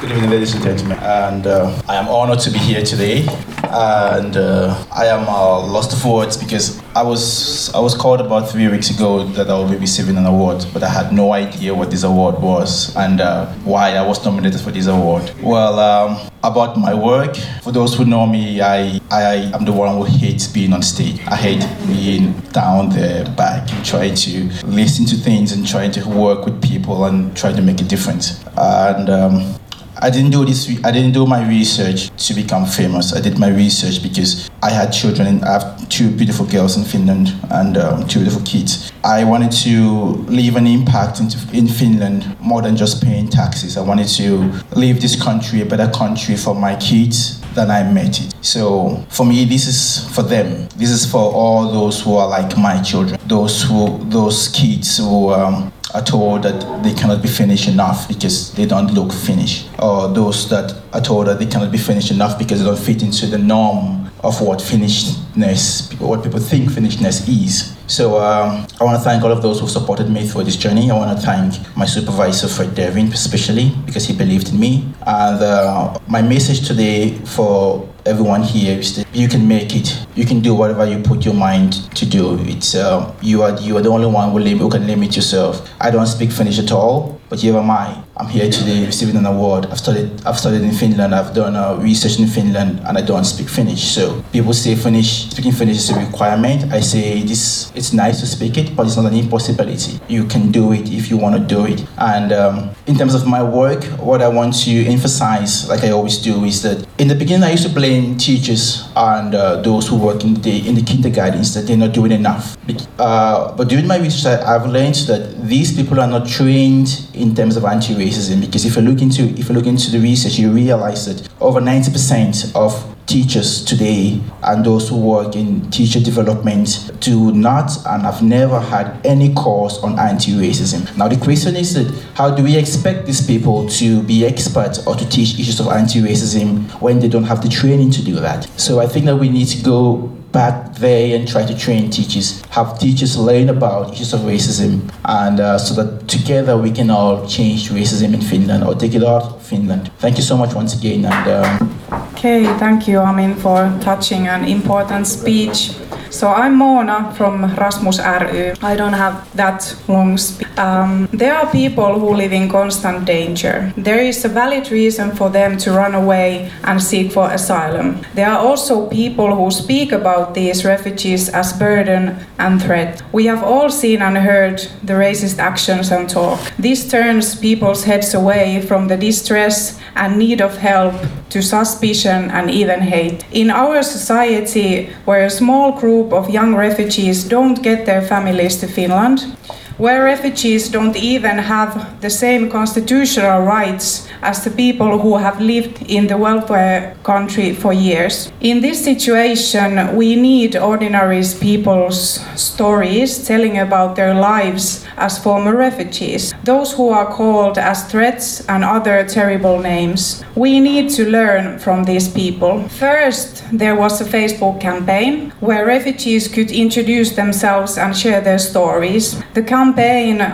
Good evening, ladies and gentlemen, and uh, I am honored to be here today. And uh, I am uh, lost for words because I was I was called about three weeks ago that I will be receiving an award, but I had no idea what this award was and uh, why I was nominated for this award. Well, um, about my work, for those who know me, I I am the one who hates being on stage. I hate being down there back, trying to listen to things and trying to work with people and trying to make a difference. And um, I didn't do this. I didn't do my research to become famous. I did my research because I had children. I have two beautiful girls in Finland and um, two beautiful kids. I wanted to leave an impact in, in Finland more than just paying taxes. I wanted to leave this country a better country for my kids than I met it. So for me, this is for them. This is for all those who are like my children. Those who, those kids who um, are told that they cannot be Finnish enough because they don't look Finnish, or those that are told that they cannot be Finnish enough because they don't fit into the norm of what Finnishness, what people think Finnishness is. So um, I want to thank all of those who supported me through this journey. I want to thank my supervisor, Fred Dervin, especially because he believed in me. And uh, my message today for everyone here is that you can make it. You can do whatever you put your mind to do. It's uh, you are you are the only one who, lim- who can limit yourself. I don't speak Finnish at all, but here am I. I'm here today receiving an award. I've studied I've studied in Finland. I've done uh, research in Finland, and I don't speak Finnish. So people say Finnish speaking Finnish is a requirement. I say this. It's nice to speak it, but it's not an impossibility. You can do it if you want to do it. And um, in terms of my work, what I want to emphasize, like I always do, is that in the beginning I used to blame teachers and uh, those who work in the in the kindergartens that they're not doing enough. Uh, but during my research, I've learned that these people are not trained in terms of anti-racism because if you look into if you look into the research, you realize that over 90% of teachers today and those who work in teacher development do not and have never had any course on anti-racism. Now the question is that how do we expect these people to be experts or to teach issues of anti-racism when they don't have the training to do that? So I think that we need to go back there and try to train teachers, have teachers learn about issues of racism, and uh, so that together we can all change racism in Finland or take it out of Finland. Thank you so much once again. And um... okay, thank you, Amin, for touching an important speech. So I'm Mona from Rasmus RU. I don't have that long speech. Um, there are people who live in constant danger. There is a valid reason for them to run away and seek for asylum. There are also people who speak about these refugees as burden and threat. We have all seen and heard the racist actions and talk. This turns people's heads away from the distress and need of help to suspicion and even hate. In our society, where a small group of young refugees don't get their families to Finland, where refugees don't even have the same constitutional rights as the people who have lived in the welfare country for years. In this situation, we need ordinary people's stories telling about their lives as former refugees, those who are called as threats and other terrible names. We need to learn from these people. First, there was a Facebook campaign where refugees could introduce themselves and share their stories. The campaign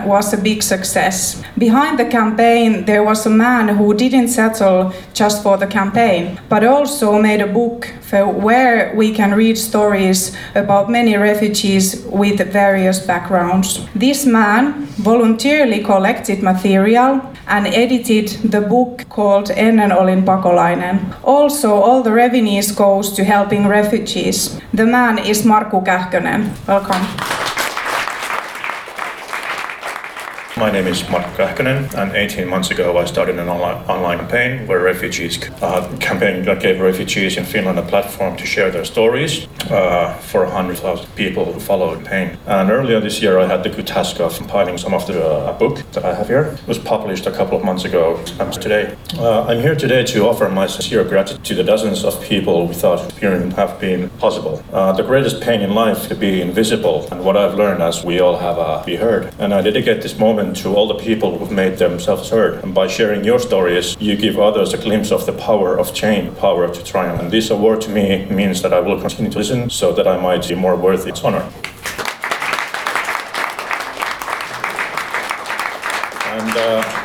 was a big success. Behind the campaign, there was a man who didn't settle just for the campaign, but also made a book where we can read stories about many refugees with various backgrounds. This man voluntarily collected material and edited the book called Ennen olin pakolainen. Also, all the revenues goes to helping refugees. The man is Markku Kähkönen. Welcome. My name is Mark Kähkönen, and 18 months ago I started an online, online campaign where refugees uh, campaign that gave refugees in Finland a platform to share their stories uh, for 100,000 people who followed campaign. And earlier this year I had the good task of compiling some of the uh, book that I have here. It was published a couple of months ago and today. Uh, I'm here today to offer my sincere gratitude to the dozens of people thought wouldn't have been possible. Uh, the greatest pain in life to be invisible, and what I've learned as we all have uh, be heard. And I dedicate this moment to all the people who've made themselves heard. And by sharing your stories, you give others a glimpse of the power of change, power to triumph. And this award to me means that I will continue to listen so that I might be more worthy of its honor. And uh,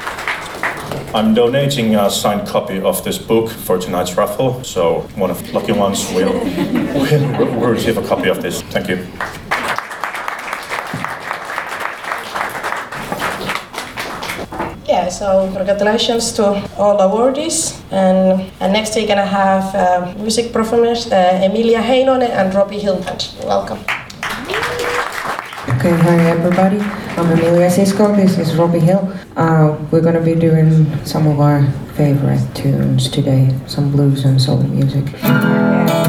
I'm donating a signed copy of this book for tonight's raffle, so one of the lucky ones will, will receive a copy of this. Thank you. So congratulations to all awardees. And, and next we're gonna have uh, music performers uh, Emilia Heinonen and Robbie Hillband. Welcome. Okay, hi everybody. I'm Emilia Cisco. This is Robbie Hill. Uh, we're gonna be doing some of our favorite tunes today, some blues and soul music. Oh,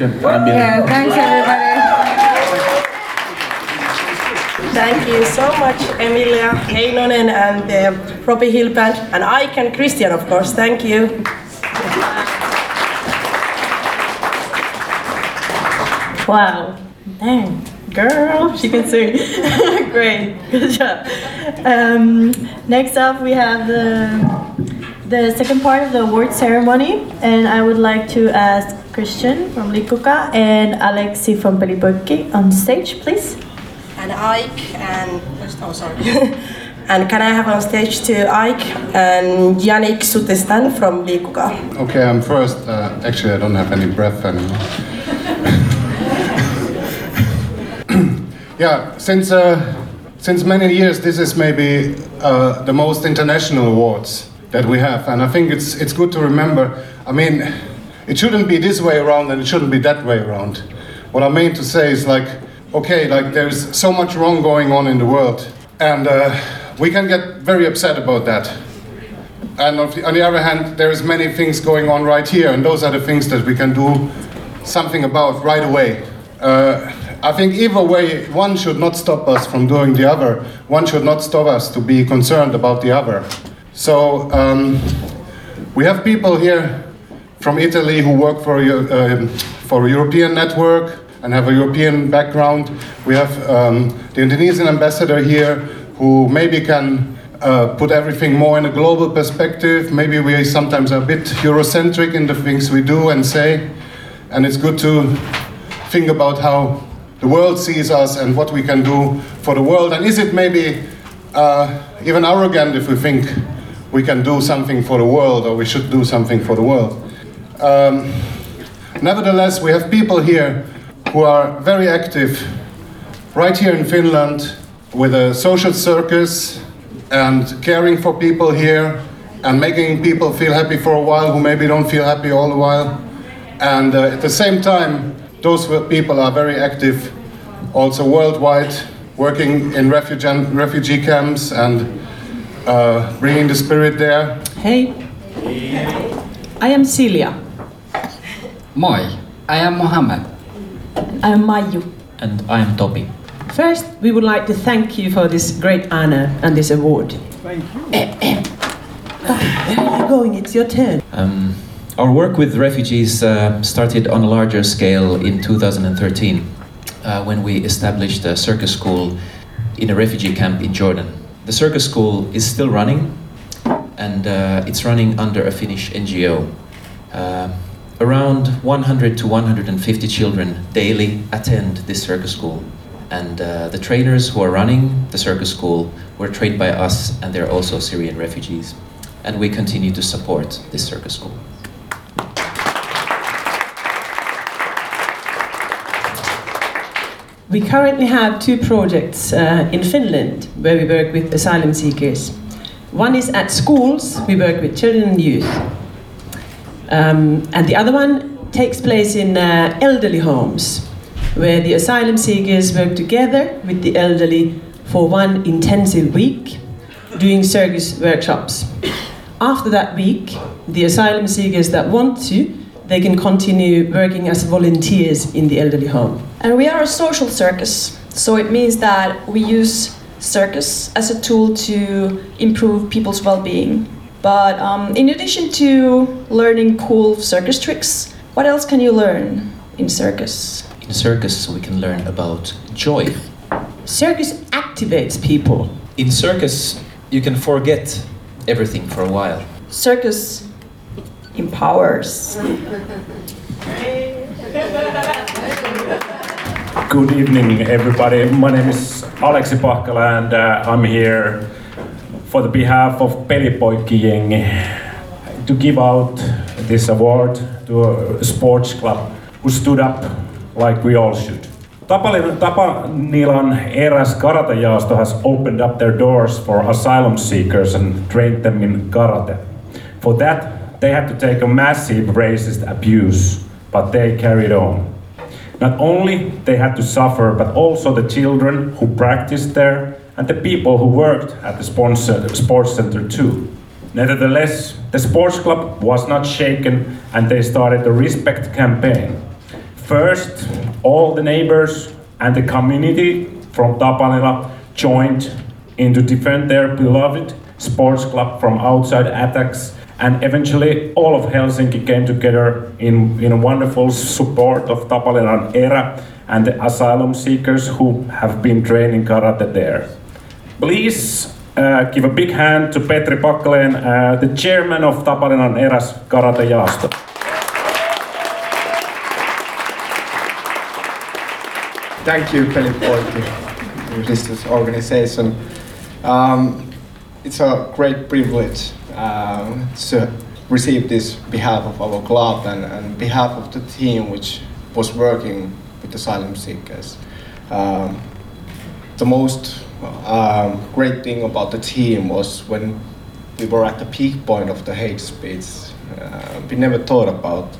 Yeah, thanks everybody. Thank you so much, Emilia Heinonen and the uh, Robbie Hill Band, and I can Christian, of course. Thank you. Wow. Dang. Girl, she can sing. Great. Good job. Um, next up, we have the the second part of the award ceremony, and I would like to ask Christian from Liikkukaa and Aleksi from Pelipoikki on stage, please. And Ike and oh sorry. and can I have on stage to Ike and Yannick Sutestan from Liikkukaa. Okay, I'm first. Uh, actually, I don't have any breath anymore. yeah, since uh, since many years, this is maybe uh, the most international awards that we have, and I think it's it's good to remember. I mean, it shouldn't be this way around, and it shouldn't be that way around. What I mean to say is like, okay, like there's so much wrong going on in the world, and uh, we can get very upset about that. And on the, on the other hand, there is many things going on right here, and those are the things that we can do something about right away. Uh, I think either way, one should not stop us from doing the other. One should not stop us to be concerned about the other. So um, we have people here from Italy who work for uh, for a European network and have a European background. We have um, the Indonesian ambassador here who maybe can uh, put everything more in a global perspective. Maybe we sometimes are a bit Eurocentric in the things we do and say, and it's good to think about how the world sees us and what we can do for the world. And is it maybe uh, even arrogant if we think we can do something for the world or we should do something for the world? Um, nevertheless, we have people here who are very active right here in Finland with a social circus and caring for people here and making people feel happy for a while who maybe don't feel happy all the while. And uh, at the same time, those people are very active also worldwide, working in refugee, refugee camps and uh, bringing the spirit there. Hey, I am Celia. Moi, I am Mohammed. I am Mayu. And I am Topi. First, we would like to thank you for this great honor and this award. Thank you. Where are you going? It's your turn. Um, our work with refugees uh, started on a larger scale in 2013 uh, when we established a circus school in a refugee camp in Jordan. The circus school is still running and uh, it's running under a Finnish NGO. Around 100 to 150 children daily attend this circus school. And uh, the trainers who are running the circus school were trained by us, and they're also Syrian refugees. And we continue to support this circus school. We currently have two projects uh, in Finland where we work with asylum seekers. One is at schools, we work with children and youth. Um, and the other one takes place in uh, elderly homes, where the asylum seekers work together with the elderly for one intensive week, doing circus workshops. After that week, the asylum seekers that want to, they can continue working as volunteers in the elderly home. And we are a social circus, so it means that we use circus as a tool to improve people's well being. But um, in addition to learning cool circus tricks, what else can you learn in circus? In circus, we can learn about joy. Circus activates people. In circus, you can forget everything for a while. Circus empowers. Good evening, everybody. My name is Aleksi Pahkala, and uh, I'm here for the behalf of Pelipoikki to give out this award to a sports club who stood up like we all should. Tapanilan eräs karate-jaosto has opened up their doors for asylum seekers and trained them in karate. For that, they had to take a massive racist abuse, but they carried on. Not only they had to suffer, but also the children who practiced there and the people who worked at the sports center too. Nevertheless, the sports club was not shaken and they started a respect campaign. First, all the neighbors and the community from Tapanila joined in to defend their beloved sports club from outside attacks and eventually all of Helsinki came together in, in a wonderful support of Tapanilan Erä and the asylum seekers who have been training karate there. Please uh, give a big hand to Petri Pakkanen, uh, the chairman of Tapanilan Erän Karate Jaasto. Thank you, Pelipoikki, this organization. Um, it's a great privilege um, to receive this behalf of our club and, and behalf of the team which was working with asylum seekers. Um, the most um, great thing about the team was when we were at the peak point of the hate speech. Uh, we never thought about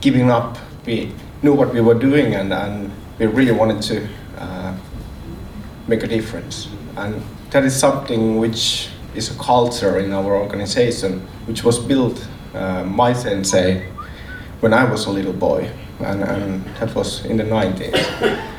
giving up. We knew what we were doing and, and we really wanted to uh, make a difference. And that is something which is a culture in our organization, which was built, uh, my sensei, when I was a little boy, and, and that was in the 90s.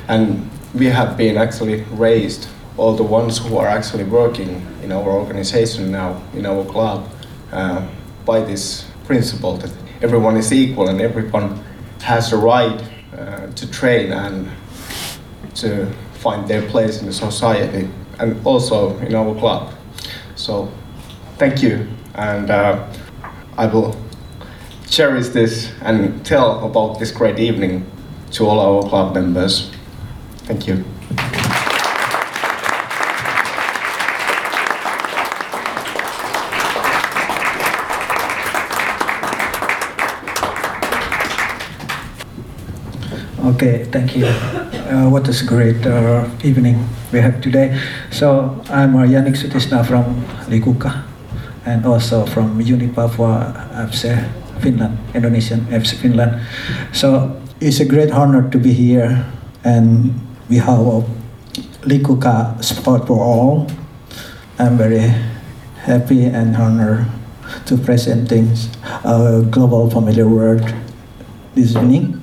And we have been actually raised, all the ones who are actually working in our organization now, in our club, uh, by this principle that everyone is equal and everyone has a right uh, to train and to find their place in the society and also in our club. So thank you and uh, I will cherish this and tell about this great evening to all our club members. Thank you. Okay, thank you. Uh, what a great uh, evening we have today. So I'm uh, Yannick Sutisna from Liikkukaa and also from Uni Papua FC Finland, Indonesian FC Finland. So it's a great honor to be here and we have Liikkukaa support for All. I'm very happy and honored to present things, a global family award this evening.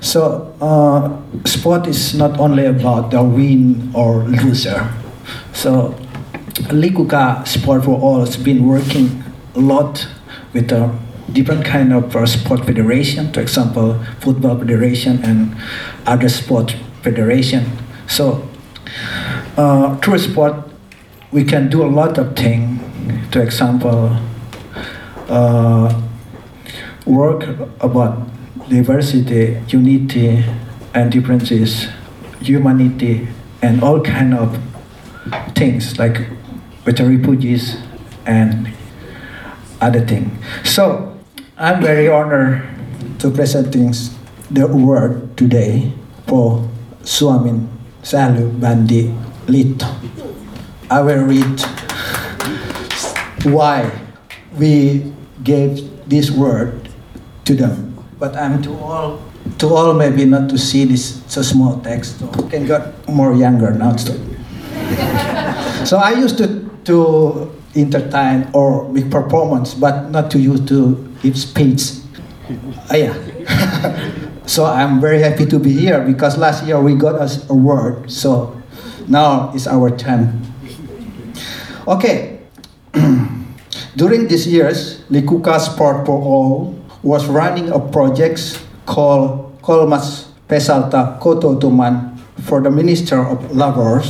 So, uh, sport is not only about the win or loser. So, Liikkukaa Sport for All has been working a lot with a different kind of uh, sport federation, for example, football federation and other sport federation. So, uh, through sport, we can do a lot of things. For example, uh, work about diversity, unity, and differences, humanity, and all kind of things like with refugees and other things. So I'm very honored to present things, the word today for Suamin Salu Bandi Lito. I will read why we gave this word to them but I'm too old, too old maybe not to see this so small text. So I can get more younger now. So, so I used to to entertain or make performance, but not to use to give speech. Uh, yeah. so I'm very happy to be here because last year we got us a word. So now it's our time. Okay. During these years, Liikkukaa Sport for All was running a project called Kolmas Pesalta Kototuman for the Minister of Labor.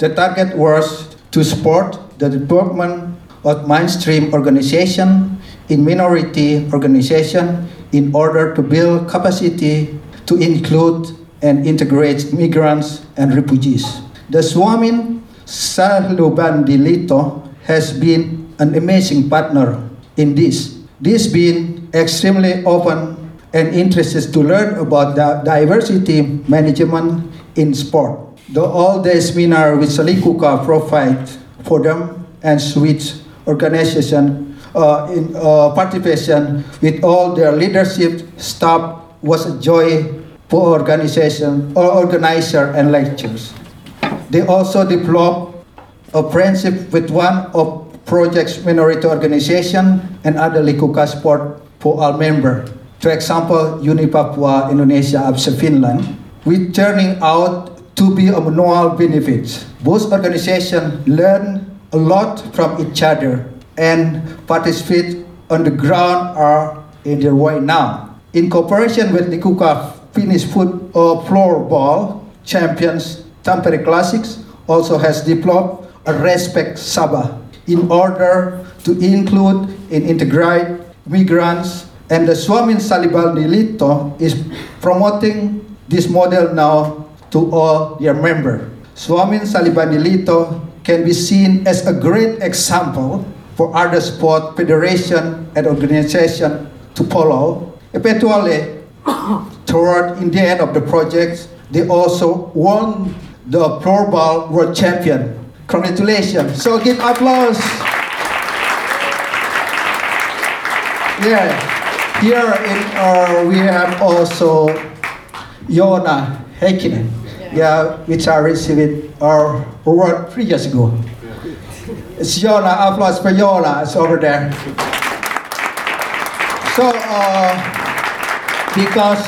The target was to support the development of mainstream organization in minority organization in order to build capacity to include and integrate migrants and refugees. The Suomen Salibandyliitto has been an amazing partner in this. This being extremely open and interested to learn about the diversity management in sport. The all-day seminar with Salikuka provide for them and switch organization uh, in uh, participation with all their leadership staff was a joy for organization or organizer and lectures. They also developed a friendship with one of projects minority organization and other Liikkukaa sport for our members. For example, Uni Papua Indonesia Absa Finland, with turning out to be a mutual benefits. Both organizations learn a lot from each other and participate on the ground or in their way now. In cooperation with Liikkukaa Finnish foot floorball champions Tampere Classics also has developed a respect Sabah in order to include and integrate migrants and the Suomen Salibandyliitto is promoting this model now to all their members. Suomen Salibandyliitto can be seen as a great example for other sport federation and organization to follow. Eventually, toward in the end of the project, they also won the floorball world champion. Congratulations. So give applause. Yeah, here in uh, we have also Jona Heikkinen, yeah, which I received our award three years ago. It's Jona, applause for Jona, it's over there. So, uh, because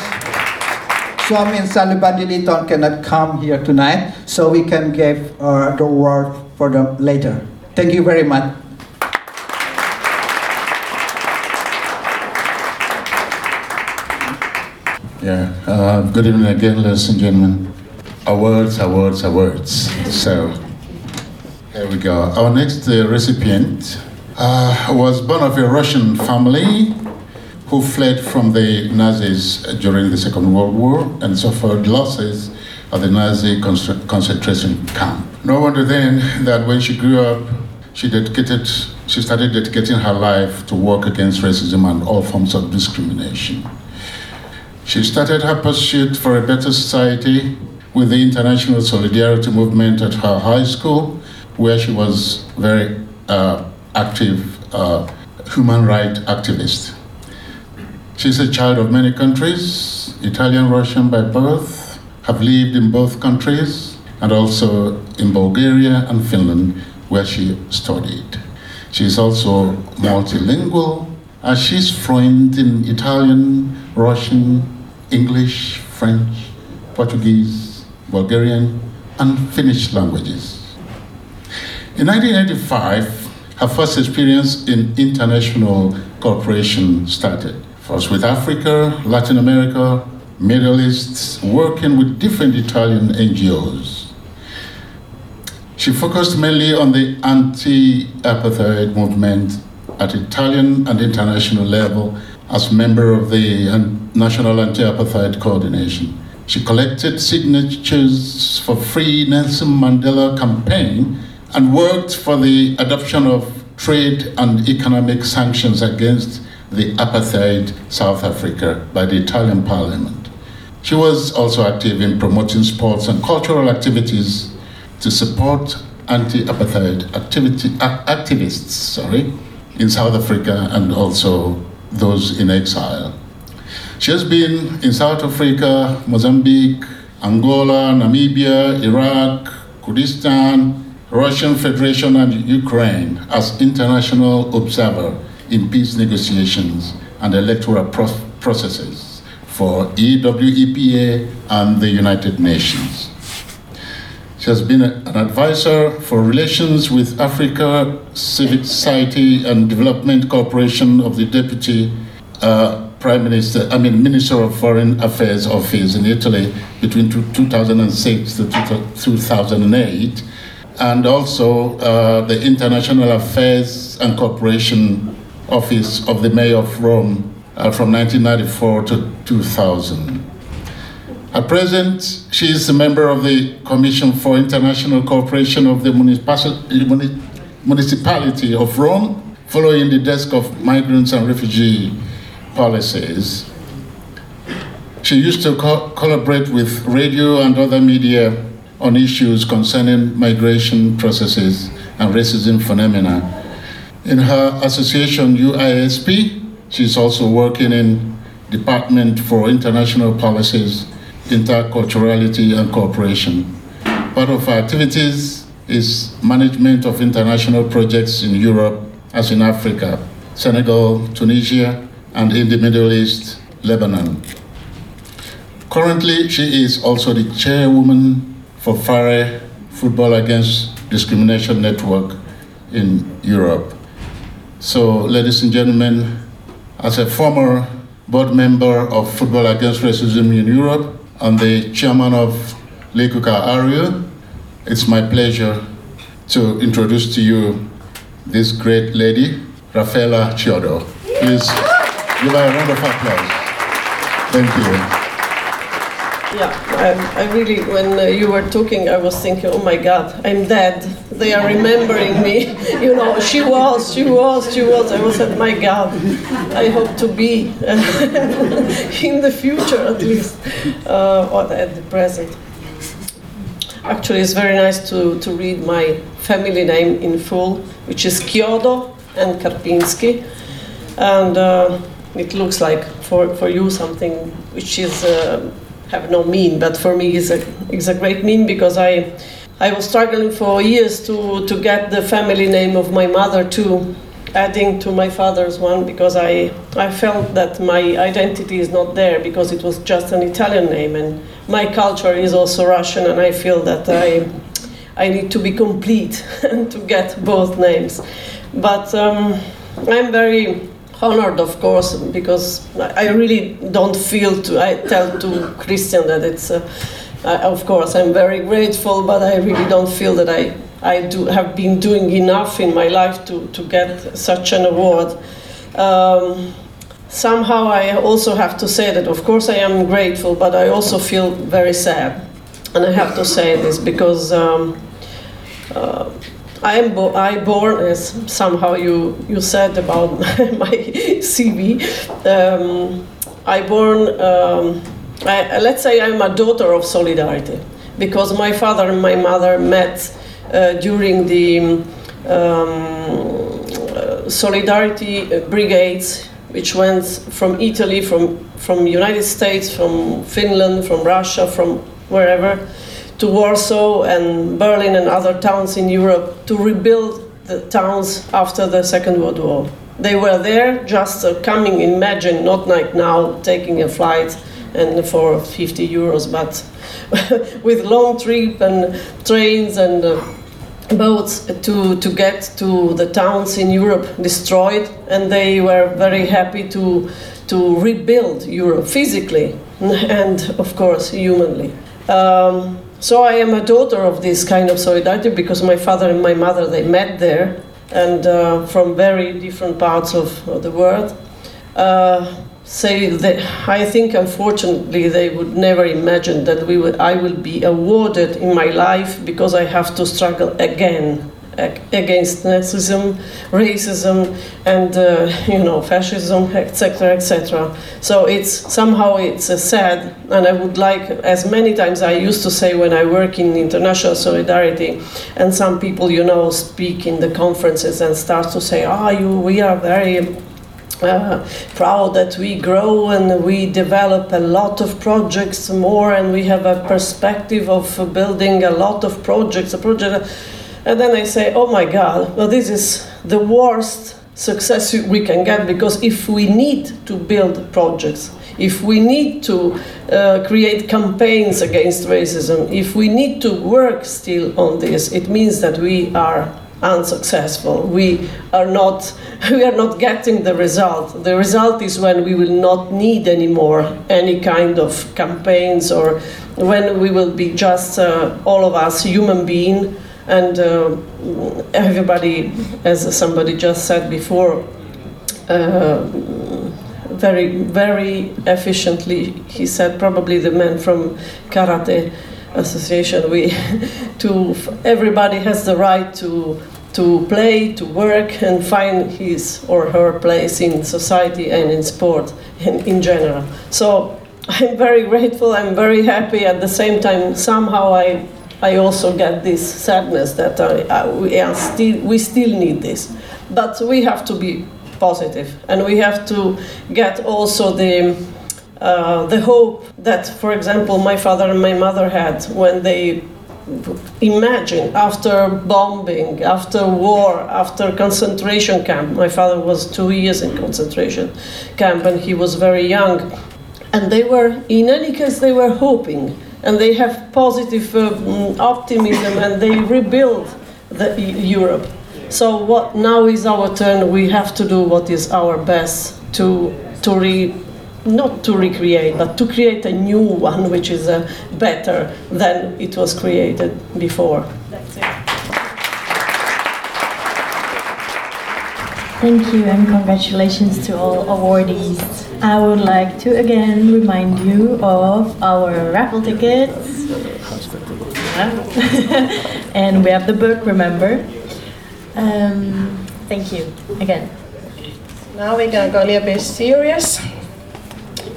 Suomen Salibandyliiton cannot come here tonight, so we can give uh, the award for them later. Thank you very much. Yeah, uh, good evening again, ladies and gentlemen. Our words, our words, our words. So, here we go. Our next uh, recipient uh, was born of a Russian family who fled from the Nazis during the Second World War and suffered losses at the Nazi concent- concentration camp. No wonder then that when she grew up, she dedicated, she started dedicating her life to work against racism and all forms of discrimination. She started her pursuit for a better society with the International Solidarity Movement at her high school, where she was very uh, active uh, human rights activist. She's a child of many countries, Italian, Russian by birth, have lived in both countries, and also in Bulgaria and Finland, where she studied. She is also multilingual, as she's fluent in Italian, Russian, English, French, Portuguese, Bulgarian, and Finnish languages. In 1985, her first experience in international cooperation started. First with Africa, Latin America, Middle East, working with different Italian NGOs. She focused mainly on the anti apartheid movement at Italian and international level as member of the National Anti Apartheid Coordination. She collected signatures for Free Nelson Mandela campaign and worked for the adoption of trade and economic sanctions against the apartheid South Africa by the Italian parliament. She was also active in promoting sports and cultural activities to support anti-apartheid activity, ac- activists sorry, in South Africa and also those in exile. She has been in South Africa, Mozambique, Angola, Namibia, Iraq, Kurdistan, Russian Federation, and Ukraine as international observer in peace negotiations and electoral pro- processes for EWEPA and the United Nations. She has been a- an advisor for relations with Africa, Civic Society, and Development Corporation of the Deputy uh, Prime Minister, I mean, Minister of Foreign Affairs Office in Italy between two- 2006 to 2008, and also uh, the International Affairs and Cooperation Office of the Mayor of Rome uh, from 1994 to 2000. At present, she is a member of the Commission for International Cooperation of the Municipa- Municipality of Rome, following the desk of migrants and refugee policies. She used to co- collaborate with radio and other media on issues concerning migration processes and racism phenomena. In her association UISP, she's also working in Department for International Policies, Interculturality and Cooperation. Part of her activities is management of international projects in Europe as in Africa, Senegal, Tunisia, and in the Middle East, Lebanon. Currently, she is also the chairwoman for FARE Football Against Discrimination Network in Europe. So, ladies and gentlemen, as a former board member of Football Against Racism in Europe, and the chairman of Liikkukaa area. It's my pleasure to introduce to you this great lady, Raffaella Chiodo. Please give her a round of applause. Thank you. Yeah, I, I really, when uh, you were talking, I was thinking, oh my God, I'm dead. They are remembering me. You know, she was, she was, she was. I was like, my God, I hope to be in the future at least, uh, or at the present. Actually, it's very nice to, to read my family name in full, which is Chiodo and Karpinski. And uh, it looks like for, for you something which is uh, have no mean, but for me it's a, is a great mean because I, I was struggling for years to, to get the family name of my mother too, adding to my father's one because I, I felt that my identity is not there because it was just an Italian name and my culture is also Russian and I feel that I, I need to be complete and to get both names. But um, I'm very honored, of course, because I really don't feel to. I tell to Christian that it's. Uh, of course, I'm very grateful, but I really don't feel that I I do have been doing enough in my life to to get such an award. Um, somehow, I also have to say that, of course, I am grateful, but I also feel very sad, and I have to say this because. Um, uh, I am bo- I born as somehow you you said about my CV. Um, I born. Um, I, let's say I'm a daughter of solidarity because my father and my mother met uh, during the um, uh, solidarity brigades, which went from Italy, from from United States, from Finland, from Russia, from wherever to Warsaw and Berlin and other towns in Europe to rebuild the towns after the Second World War. They were there just uh, coming, imagine, not like now, taking a flight and for 50 euros, but with long trip and trains and uh, boats to, to get to the towns in Europe destroyed, and they were very happy to, to rebuild Europe physically and, of course, humanly. Um, so I am a daughter of this kind of solidarity because my father and my mother they met there and uh, from very different parts of, of the world. Uh, say that I think unfortunately they would never imagine that we would, I will be awarded in my life because I have to struggle again ag- against Nazism, racism, and uh, you know fascism, etc., etc. So it's somehow it's uh, sad, and I would like, as many times I used to say when I work in international solidarity, and some people you know speak in the conferences and start to say, ah, you, we are very uh, proud that we grow and we develop a lot of projects more and we have a perspective of building a lot of projects a project and then i say oh my god well this is the worst success we can get because if we need to build projects if we need to uh, create campaigns against racism if we need to work still on this it means that we are unsuccessful. We are not we are not getting the result. The result is when we will not need anymore any kind of campaigns or when we will be just uh, all of us human being and uh, everybody, as somebody just said before. Uh, very, very efficiently, he said, probably the man from karate association we to everybody has the right to to play to work and find his or her place in society and in sport in, in general so i'm very grateful i'm very happy at the same time somehow i i also get this sadness that I, I, we are still we still need this but we have to be positive and we have to get also the uh, the hope that, for example, my father and my mother had when they imagined after bombing, after war, after concentration camp. My father was two years in concentration camp and he was very young. And they were, in any case, they were hoping and they have positive uh, optimism and they rebuild the Europe. So what now is our turn. We have to do what is our best to to re not to recreate, but to create a new one which is uh, better than it was created before. That's it. Thank you and congratulations to all awardees. I would like to again remind you of our raffle tickets. and we have the book, remember? Um, thank you again. Now we're gonna go a little bit serious.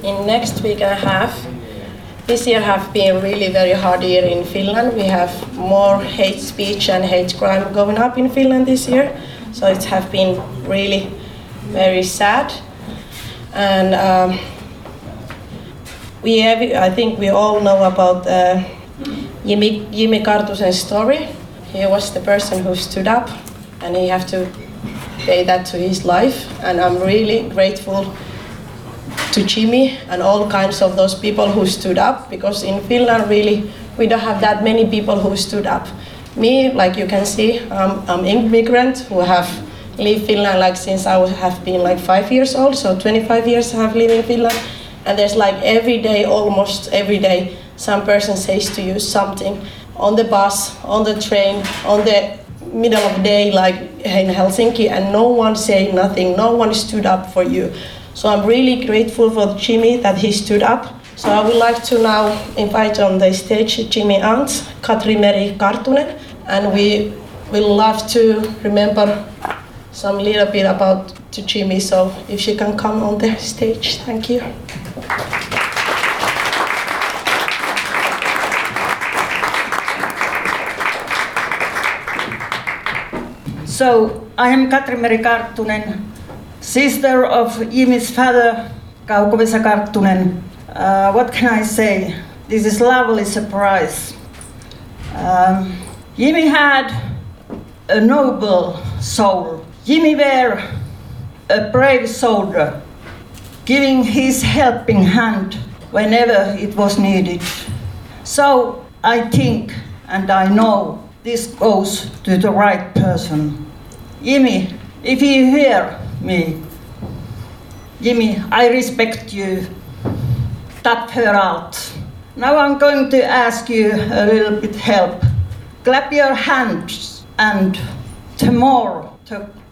In next week a half, this year have been really very hard year in Finland. We have more hate speech and hate crime going up in Finland this year, so it have been really very sad. And um, we have, I think we all know about uh, Jimi, Jimi Karttusen's story. He was the person who stood up, and he have to pay that to his life. And I'm really grateful to Jimi and all kinds of those people who stood up because in Finland really we don't have that many people who stood up. Me, like you can see, I'm, I'm immigrant who have lived Finland like since I have been like five years old, so 25 years I have lived in Finland. And there's like every day, almost every day, some person says to you something on the bus, on the train, on the middle of the day, like in Helsinki, and no one say nothing, no one stood up for you. So I'm really grateful for Jimi that he stood up. So I would like to now invite on the stage Jimi aunt, Katri Meri Karttunen, and we will love to remember some little bit about Jimi. So if she can come on the stage, thank you. So, I am Katri Meri Karttunen, sister of Jimi's father, Kauko-Vesa Karttunen. Uh, what can I say? This is lovely surprise. Um, Jimi had a noble soul. Jimi were a brave soldier, giving his helping hand whenever it was needed. So I think and I know this goes to the right person. Jimi, if you hear me, Jimi, I respect you. Tap her out. Now I'm going to ask you a little bit help. Clap your hands and the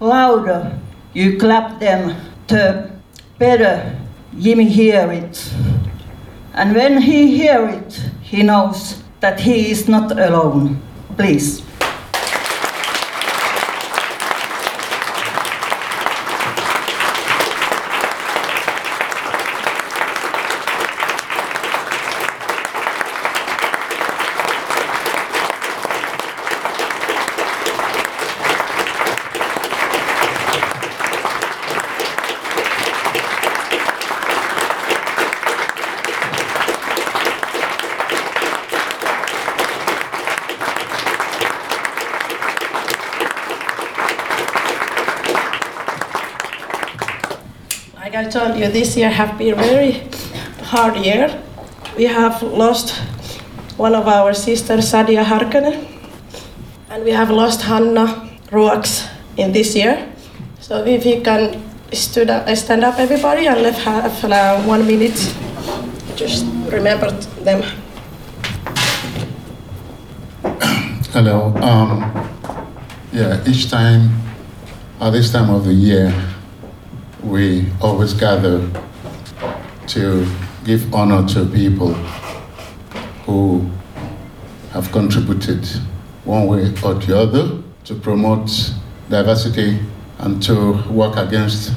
louder you clap them, the better Jimi hear it. And when he hear it, he knows that he is not alone. Please. Like I told you, this year have been a very hard year. We have lost one of our sisters, Sadiah Härkönen, and we have lost Hanna Ruax in this year. So if you can stood up, stand up, everybody, and let's have uh, one minute, just remember them. Hello. Um, yeah, each time, at this time of the year, we always gather to give honor to people who have contributed one way or the other to promote diversity and to work against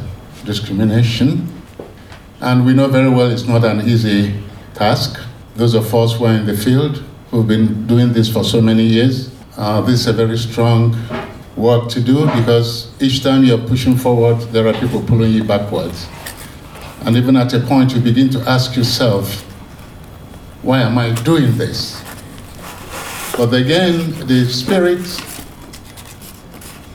discrimination. And we know very well it's not an easy task. Those of us who are in the field who've been doing this for so many years, uh, this is a very strong work to do because each time you're pushing forward, there are people pulling you backwards. And even at a point, you begin to ask yourself, why am I doing this? But again, the spirit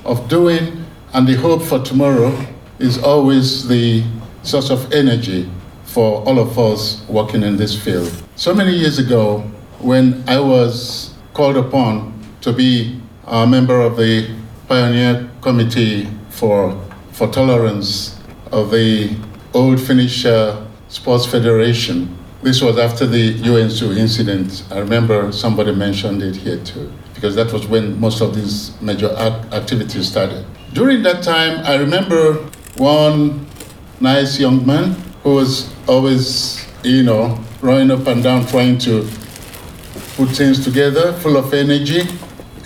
of doing and the hope for tomorrow is always the source of energy for all of us working in this field. So many years ago, when I was called upon to be a member of the Pioneer Committee for, for Tolerance of the Old Finnish uh, Sports Federation. This was after the UNSU incident. I remember somebody mentioned it here too, because that was when most of these major ac- activities started. During that time, I remember one nice young man who was always, you know, running up and down trying to put things together, full of energy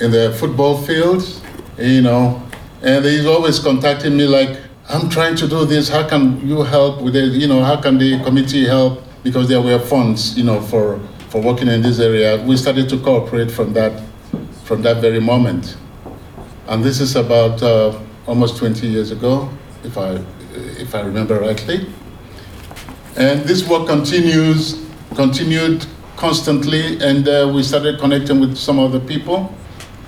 in the football field, you know. And he's always contacting me like, I'm trying to do this. How can you help with it? You know, how can the committee help? Because there were funds, you know, for, for working in this area. We started to cooperate from that, from that very moment. And this is about uh, almost 20 years ago, if I, if I remember rightly. And this work continues, continued constantly, and uh, we started connecting with some other people.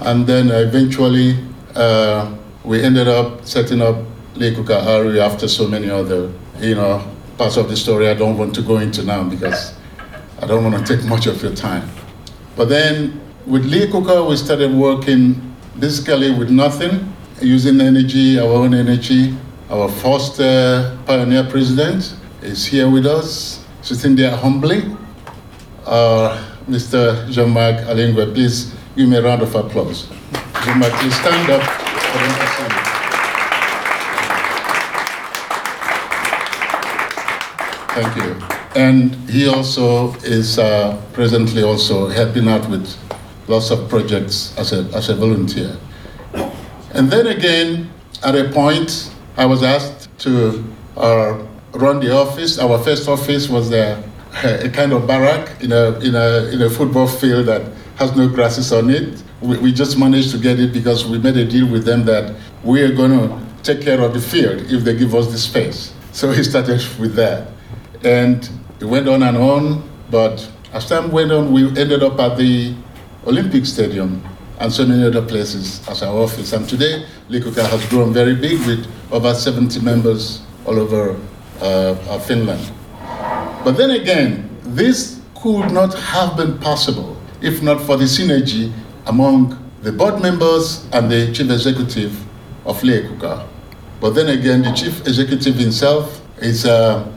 And then eventually, uh, we ended up setting up Liikkukaa Ari after so many other, you know, parts of the story I don't want to go into now because I don't want to take much of your time. But then with Liikkukaa, we started working basically with nothing, using energy, our own energy. Our first uh, pioneer president is here with us, sitting there humbly. Uh, Mr. Jean-Marc Alingwe, please give me a round of applause. Jean-Marc, please stand up. Thank you. And he also is uh, presently also helping out with lots of projects as a, as a volunteer. And then again, at a point, I was asked to uh, run the office. Our first office was a, a kind of barrack in a, in, a, in a football field that has no grasses on it. We, we just managed to get it because we made a deal with them that we are going to take care of the field if they give us the space. So we started with that. And it went on and on, but as time went on, we ended up at the Olympic Stadium and so many other places as our office. And today, Liikkukaa has grown very big with over 70 members all over uh, Finland. But then again, this could not have been possible if not for the synergy among the board members and the chief executive of Liikkukaa. But then again, the chief executive himself is uh,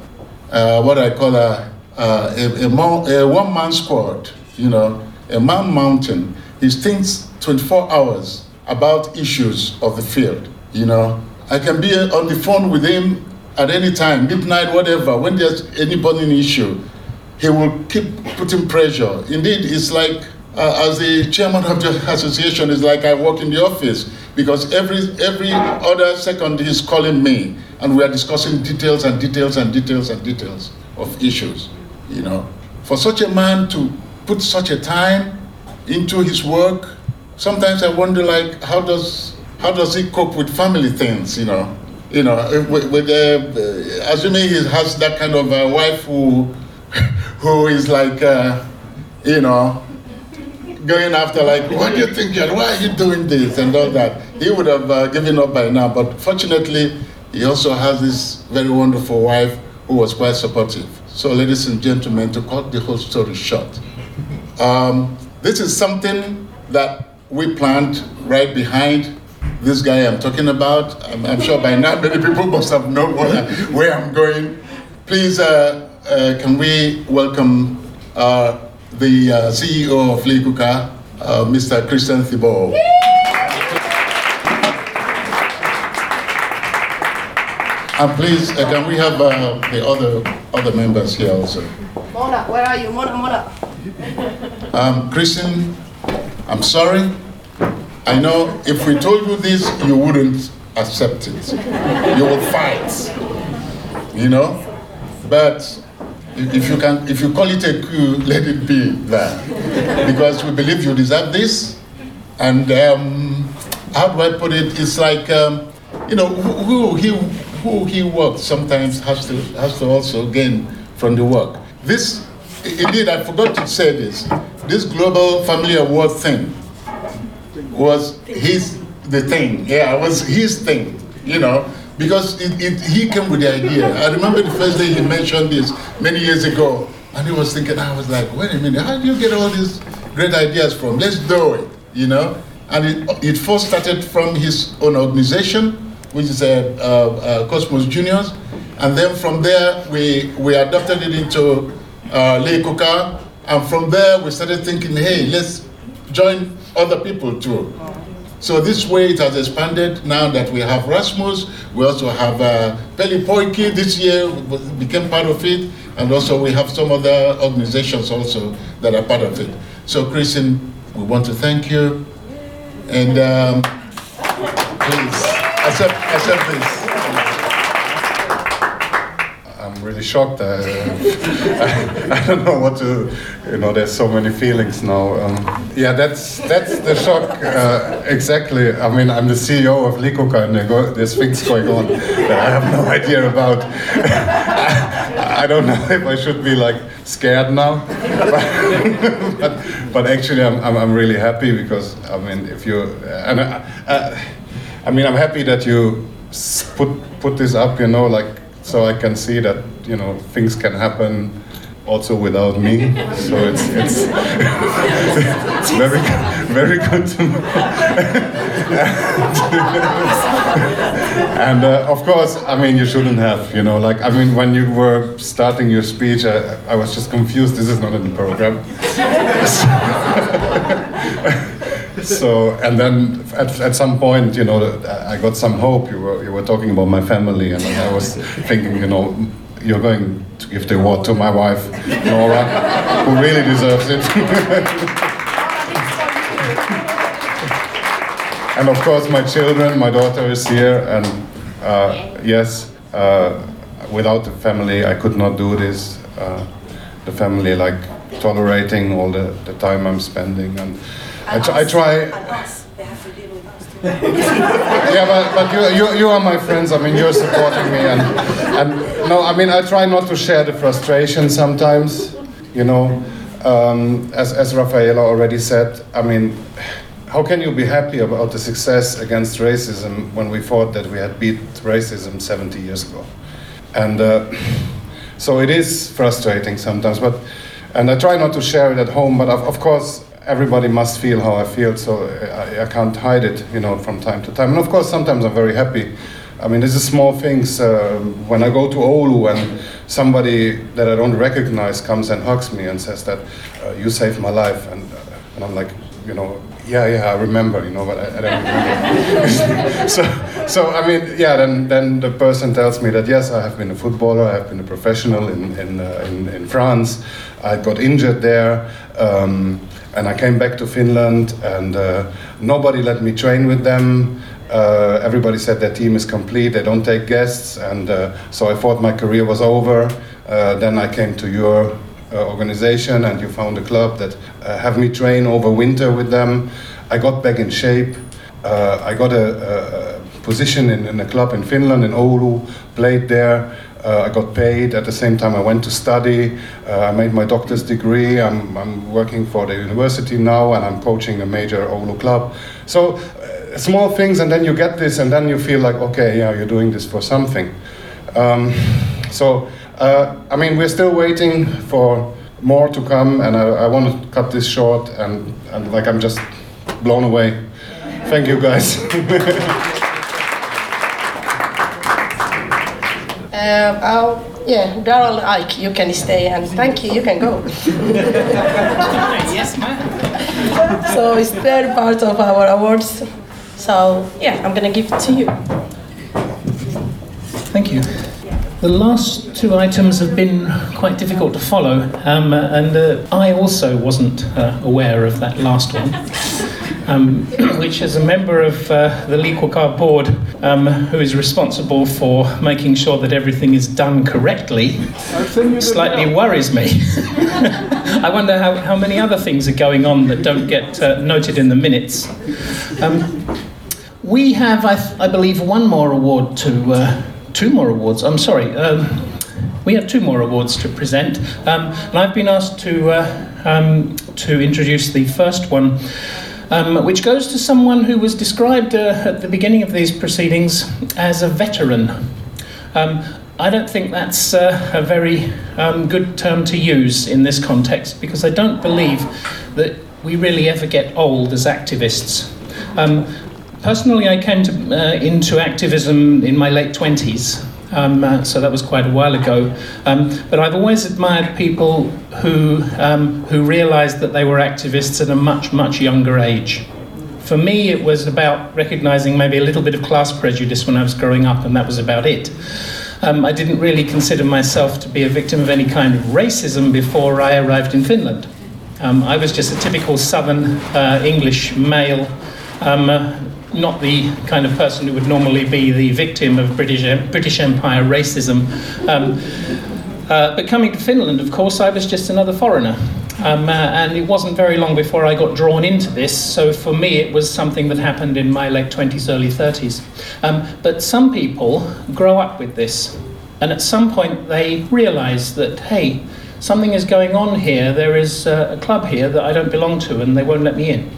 uh, what I call a, a, a, a one-man squad, you know, a man mountain. He thinks 24 hours about issues of the field, you know. I can be on the phone with him at any time, midnight, whatever. When there's any burning issue, he will keep putting pressure. Indeed, it's like, uh, as the chairman of the association, it's like I work in the office because every, every other second he's calling me and we are discussing details and details and details and details of issues, you know. For such a man to put such a time into his work, sometimes I wonder like, how does, how does he cope with family things, you know? You know, with, with uh, assuming he has that kind of a wife who, who is like, uh, you know, going after like, what do you think you're, why are you doing this and all that. He would have uh, given up by now, but fortunately, he also has this very wonderful wife who was quite supportive. So, ladies and gentlemen, to cut the whole story short, um, this is something that we planned right behind this guy I'm talking about. I'm, I'm sure by now many people must have known where, where I'm going. Please, uh, uh, can we welcome uh, the uh, CEO of Liikkukaa, uh, Mr. Christian Thibault. And please, uh, can we have uh, the other other members here also? Mona, where are you? Mona, Mona. Um, Christian, I'm sorry. I know if we told you this, you wouldn't accept it. You would fight. You know? But if you can if you call it a coup, let it be that. Because we believe you deserve this. And um, how do I put it? It's like um, you know, who, who he who he works sometimes has to has to also gain from the work. This indeed I forgot to say this. This global family award thing was his the thing. Yeah, it was his thing, you know, because it, it, he came with the idea. I remember the first day he mentioned this many years ago, and he was thinking, I was like, wait a minute, how do you get all these great ideas from? Let's do it, you know. And it, it first started from his own organization, which is uh, uh, uh, Cosmos Juniors, And then from there, we, we adopted it into uh, Liikkukaa. And from there, we started thinking, hey, let's join other people too. So this way it has expanded now that we have Rasmus, we also have uh, Pelipoikki this year became part of it, and also we have some other organizations also that are part of it. So Christian, we want to thank you, and um, please accept, accept this. I'm really shocked. I, I, I don't know what to, you know. There's so many feelings now. Um, yeah, that's that's the shock. Uh, exactly. I mean, I'm the CEO of Liikkukaa, and go, there's things going on that I have no idea about. I, I don't know if I should be like scared now, but, but actually, I'm, I'm I'm really happy because I mean, if you and I, I, I mean, I'm happy that you put put this up. You know, like so I can see that you know things can happen also without me. So it's it's, very very good to know. and uh, of course, I mean you shouldn't have. You know, like I mean when you were starting your speech, I, I was just confused. This is not in the program. so and then at, at some point you know i got some hope. You were, you were talking about my family and i was thinking you know you're going to give the award to my wife nora who really deserves it. And of course my children my daughter is here and uh, yes uh, without the family i could not do this. Uh, the family like tolerating all the, the time i'm spending and I, I try yeah, but, but you, you, you are my friends. I mean, you're supporting me, and, and no, I mean, I try not to share the frustration sometimes. You know, um, as as Raffaella already said. I mean, how can you be happy about the success against racism when we thought that we had beat racism 70 years ago? And uh, so it is frustrating sometimes, but and I try not to share it at home. But of, of course, everybody must feel how I feel, so I, I can't hide it, you know, from time to time. And of course, sometimes I'm very happy. I mean, this is small things. Uh, when I go to Oulu and somebody that I don't recognize comes and hugs me and says that uh, you saved my life, and, uh, and I'm like, you know, yeah, yeah, I remember, you know, but I, I don't remember. so, so I mean, yeah, then, then the person tells me that yes, I have been a footballer, I have been a professional in, in, uh, in, in France, I got injured there. Um, and I came back to Finland, and uh, nobody let me train with them. Uh, everybody said their team is complete, they don't take guests, and uh, so I thought my career was over. Uh, then I came to your uh, organization, and you found a club that uh, have me train over winter with them. I got back in shape. I got a, a, a position in, in a club in Finland, in Oulu, played there. Uh, I got paid. At the same time, I went to study. Uh, I made my doctor's degree. I'm, I'm working for the university now, and I'm coaching a major Oulu club. So uh, small things, and then you get this, and then you feel like, okay, yeah, you're doing this for something. Um, so uh, I mean, we're still waiting for more to come, and I, I want to cut this short, and, and like I'm just blown away. Thank you, guys. Uh, I'll, yeah, Daryl Ike, you can stay and thank you, you can go. yes, ma'am. so it's third part of our awards. So yeah, I'm gonna give it to you. Thank you. The last two items have been quite difficult to follow, um, and uh, I also wasn't uh, aware of that last one. Um, which, as a member of uh, the Liikkukaa board, um, who is responsible for making sure that everything is done correctly, slightly worries me. I wonder how, how many other things are going on that don't get uh, noted in the minutes. Um, we have, I, th- I believe, one more award to, uh, two more awards. I'm sorry. Um, we have two more awards to present, um, and I've been asked to uh, um, to introduce the first one, um, which goes to someone who was described uh, at the beginning of these proceedings as a veteran. Um, I don't think that's uh, a very um, good term to use in this context because I don't believe that we really ever get old as activists. Um, personally, I came to, uh, into activism in my late 20s. Um, uh, so that was quite a while ago. Um, but I've always admired people who, um, who realized that they were activists at a much, much younger age. For me, it was about recognizing maybe a little bit of class prejudice when I was growing up, and that was about it. Um, I didn't really consider myself to be a victim of any kind of racism before I arrived in Finland. Um, I was just a typical southern uh, English male, um, uh, not the kind of person who would normally be the victim of British, British Empire racism. Um, uh, but coming to Finland, of course, I was just another foreigner. Um, uh, and it wasn't very long before I got drawn into this, so for me it was something that happened in my late 20s, early 30s. Um, but some people grow up with this, and at some point they realize that, hey, something is going on here, there is uh, a club here that I don't belong to, and they won't let me in.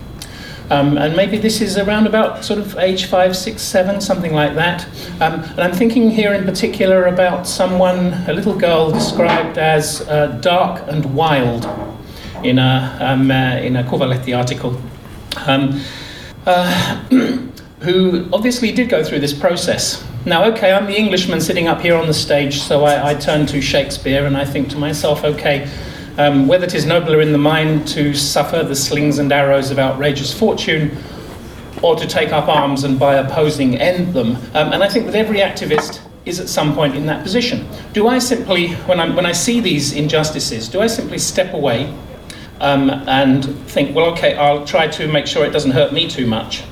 Um, and maybe this is around about sort of age five, six, seven, something like that. Um, and I'm thinking here in particular about someone, a little girl described as uh, dark and wild in a, um, uh, in a Kuvalehti article. Um, uh, who obviously did go through this process. Now, okay, I'm the Englishman sitting up here on the stage, so I, I turn to Shakespeare and I think to myself, okay, um, whether it is nobler in the mind to suffer the slings and arrows of outrageous fortune or to take up arms and by opposing end them. Um, and I think that every activist is at some point in that position. Do I simply, when, i when I see these injustices, do I simply step away um, and think, well, okay, I'll try to make sure it doesn't hurt me too much?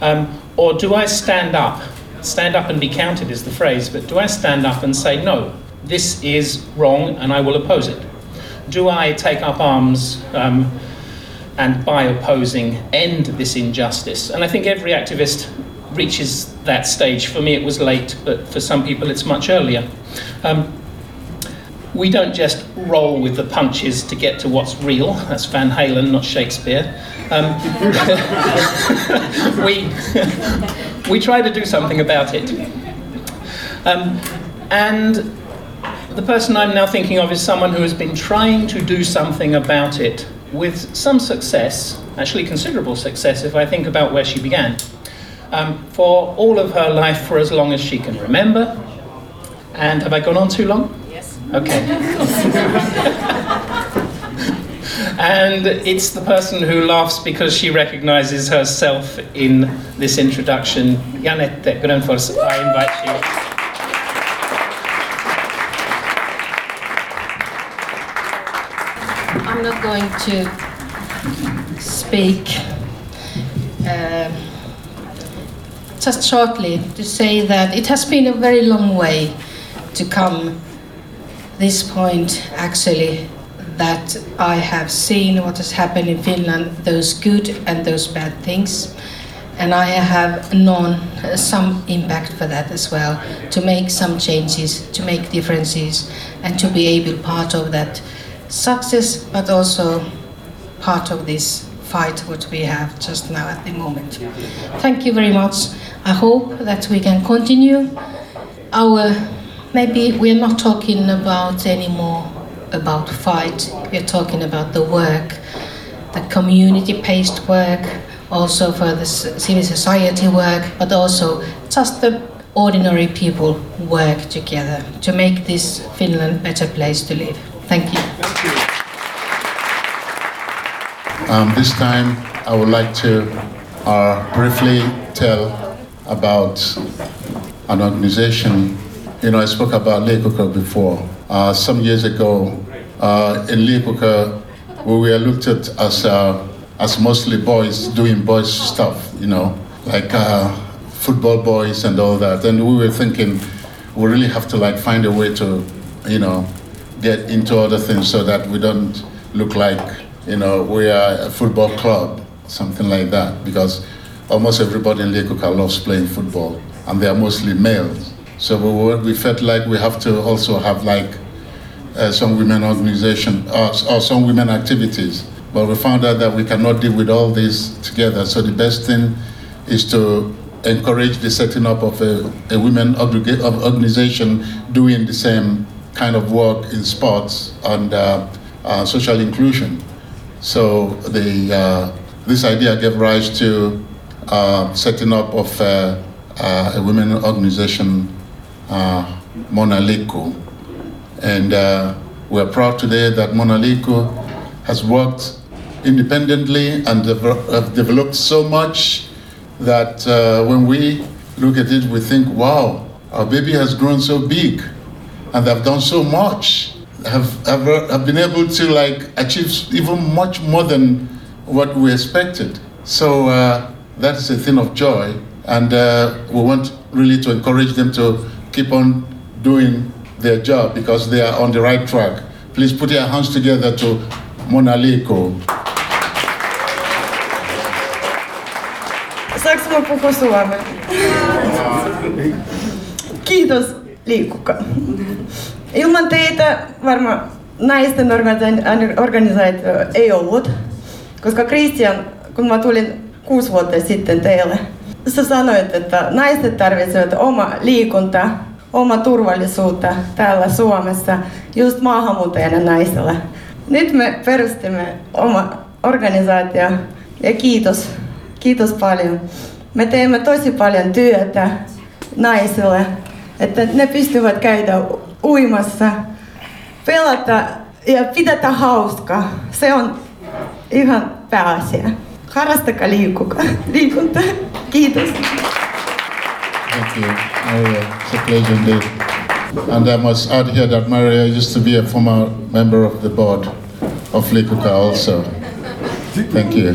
Um, or do I stand up? Stand up and be counted is the phrase, but do I stand up and say, no, this is wrong and I will oppose it? Do I take up arms um, and by opposing end this injustice? And I think every activist reaches that stage. For me, it was late, but for some people, it's much earlier. Um, we don't just roll with the punches to get to what's real. That's Van Halen, not Shakespeare. Um, we, we try to do something about it. Um, and the person I'm now thinking of is someone who has been trying to do something about it with some success, actually considerable success if I think about where she began, um, for all of her life for as long as she can remember. And have I gone on too long? Yes. Okay. and it's the person who laughs because she recognizes herself in this introduction. Janette Grönfors, I invite you. Going to speak. Uh, just shortly to say that it has been a very long way to come this point actually that I have seen what has happened in Finland, those good and those bad things. And I have known some impact for that as well, to make some changes, to make differences, and to be able part of that success, but also part of this fight what we have just now at the moment. Thank you very much. I hope that we can continue our maybe we're not talking about anymore about fight we're talking about the work the community based work also for the civil society work but also just the ordinary people work together to make this finland better place to live thank you, thank you. Um, this time i would like to uh, briefly tell about an organization you know, I spoke about Liikkukaa before. Uh, some years ago, uh, in Liikkukaa, we were looked at as, uh, as mostly boys doing boys stuff, you know, like uh, football boys and all that. And we were thinking, we really have to like find a way to, you know, get into other things so that we don't look like, you know, we are a football club, something like that. Because almost everybody in Liikkukaa loves playing football, and they are mostly males. So we, were, we felt like we have to also have like uh, some women organization or, or some women activities. But we found out that we cannot deal with all this together. So the best thing is to encourage the setting up of a, a women organization doing the same kind of work in sports and uh, uh, social inclusion. So the, uh, this idea gave rise to uh, setting up of a women organization uh, Monaliiku. And we're proud today that Monaliiku has worked independently and have developed so much that uh, when we look at it, we think, wow, our baby has grown so big and they've done so much, have, have, have been able to like achieve even much more than what we expected. So uh, that is a thing of joy, and uh, we want really to encourage them to keep on doing their job because they are on the right track. Please put your hands together to Monaliiku. Saanko mä puhua suomea? Kiitos Liikuka. Ilman teitä varmaan naisten organisa- organisaatio ei ollut, koska Christian, kun mä tulin kuusi vuotta sitten teille, sä sanoit, että naiset tarvitsevat oma liikunta, oma turvallisuutta täällä Suomessa, just maahanmuuttajana naisella. Nyt me perustimme oma organisaatio ja kiitos, kiitos paljon. Me teemme tosi paljon työtä naisille, että ne pystyvät käydä uimassa, pelata ja pidetä hauskaa. Se on ihan pääasia. Harrastakaa liikuka, liikuntaa. Kiitos. Thank you, Maria. It's a pleasure indeed. And I must add here that Maria used to be a former member of the board of Likuka also. Thank you.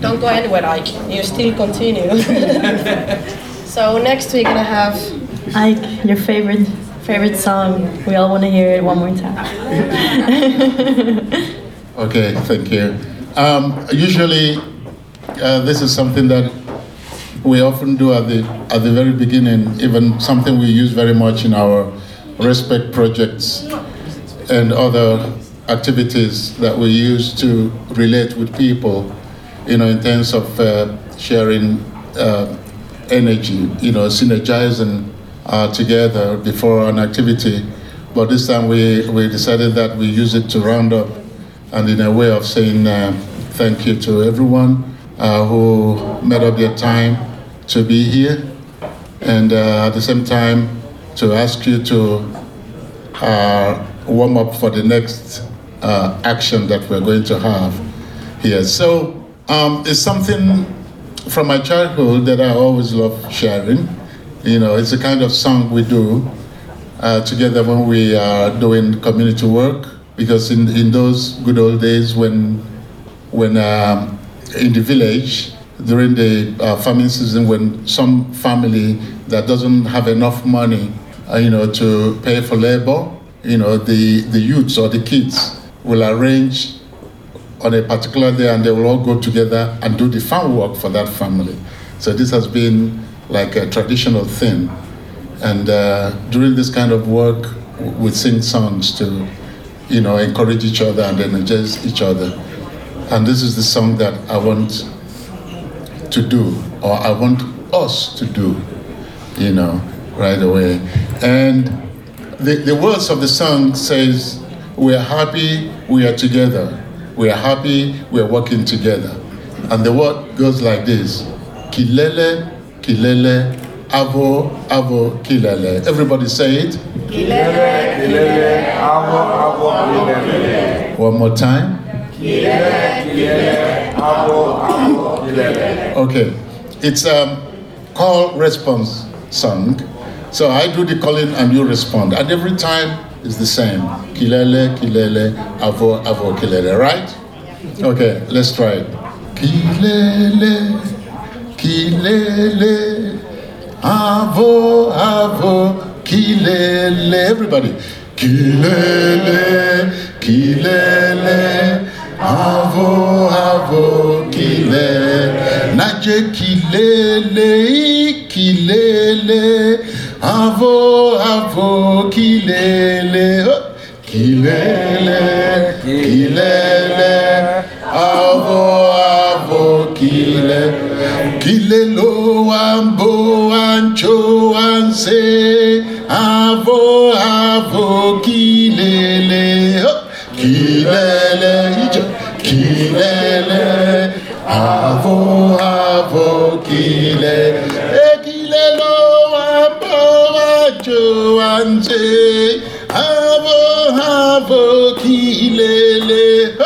Don't go anywhere, Ike. You still continue. so next we're gonna have Ike, your favorite favorite song. We all want to hear it one more time. Okay, thank you. Um, usually, uh, this is something that we often do at the at the very beginning. Even something we use very much in our respect projects and other activities that we use to relate with people. You know, in terms of uh, sharing uh, energy. You know, synergizing uh, together before an activity. But this time we, we decided that we use it to round up and in a way of saying uh, thank you to everyone uh, who made up their time to be here, and uh, at the same time to ask you to uh, warm up for the next uh, action that we're going to have here. So um, it's something from my childhood that I always love sharing. You know, it's a kind of song we do uh, together when we are doing community work because in, in those good old days when when um, in the village during the uh, farming season when some family that doesn't have enough money uh, you know to pay for labor you know the the youths or the kids will arrange on a particular day and they will all go together and do the farm work for that family. So this has been like a traditional thing. And uh, during this kind of work we sing songs to you know encourage each other and energize each other. And this is the song that i want to do or i want us to do you know right away. And the, the words of the song says we are happy we are together we are happy we are working together and the word goes like this kilele kilele avo avo kilele everybody say it Kilele, kilele, avo, avo, kilele. one more time Kilele, kilele, avo, avo, kilele. Okay, it's a call response song. So I do the calling and you respond. And every time it's the same. Kilele, kilele, avo, avo, kilele, right? Okay, let's try it. Kilele, kilele, avo, avo, kilele. Everybody. Kilele, kilele, avo, avo, kilele. Naje kilele, kilele, avo, avo, kilele. Oh, Kilele, kilele, avo, avo, kilele. Kilelo, ambo, ancho, anse, avo, avo. Joanche, Avo, Avo, Kilele,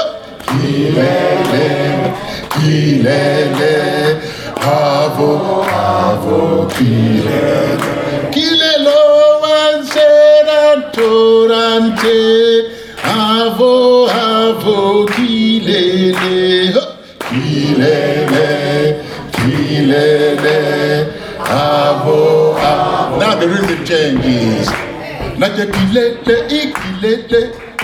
Kilele, Kilele, Avo, Avo, Kilele, Kilelo, Anseran, Torante, Avo, Avo, Kilele, Kilele, Kilele, Avo, Avo. Now the rhythm changes. Naja kilele, ikilele,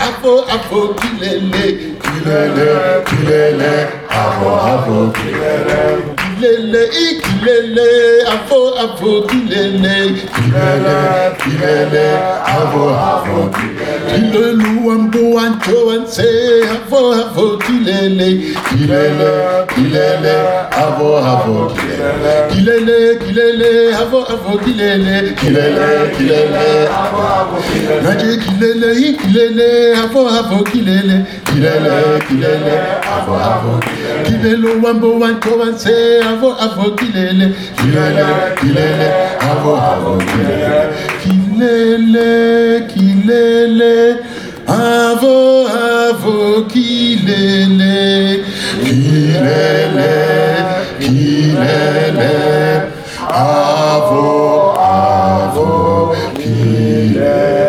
avo, avo, kilele, kilele, kilele, avo, avo, kilele. Kilele, ikilele, avo, avo, kilele, kilele, kilele, avo, avo, kilele. Kilelu, ambo, ancho, anse, avo, avo, kilele, kilele, kilele, avo, avo, kilele. Kilele, kilele, avo, avo, kilele, kilele, kilele, avo, avo, kilele. Naje kilele, ikilele, avo, avo, kilele, kilele, kilele, avo, avo, kilele. Kilelo, wambo, wanko, wanse, avo, avo, kilele, kilele, kilele, avo, avo, kilele. Kilele, kilele, à vos, à vos, qu'il est né, qu'il est né, qu'il est né, à vos, à vos, qu'il est né.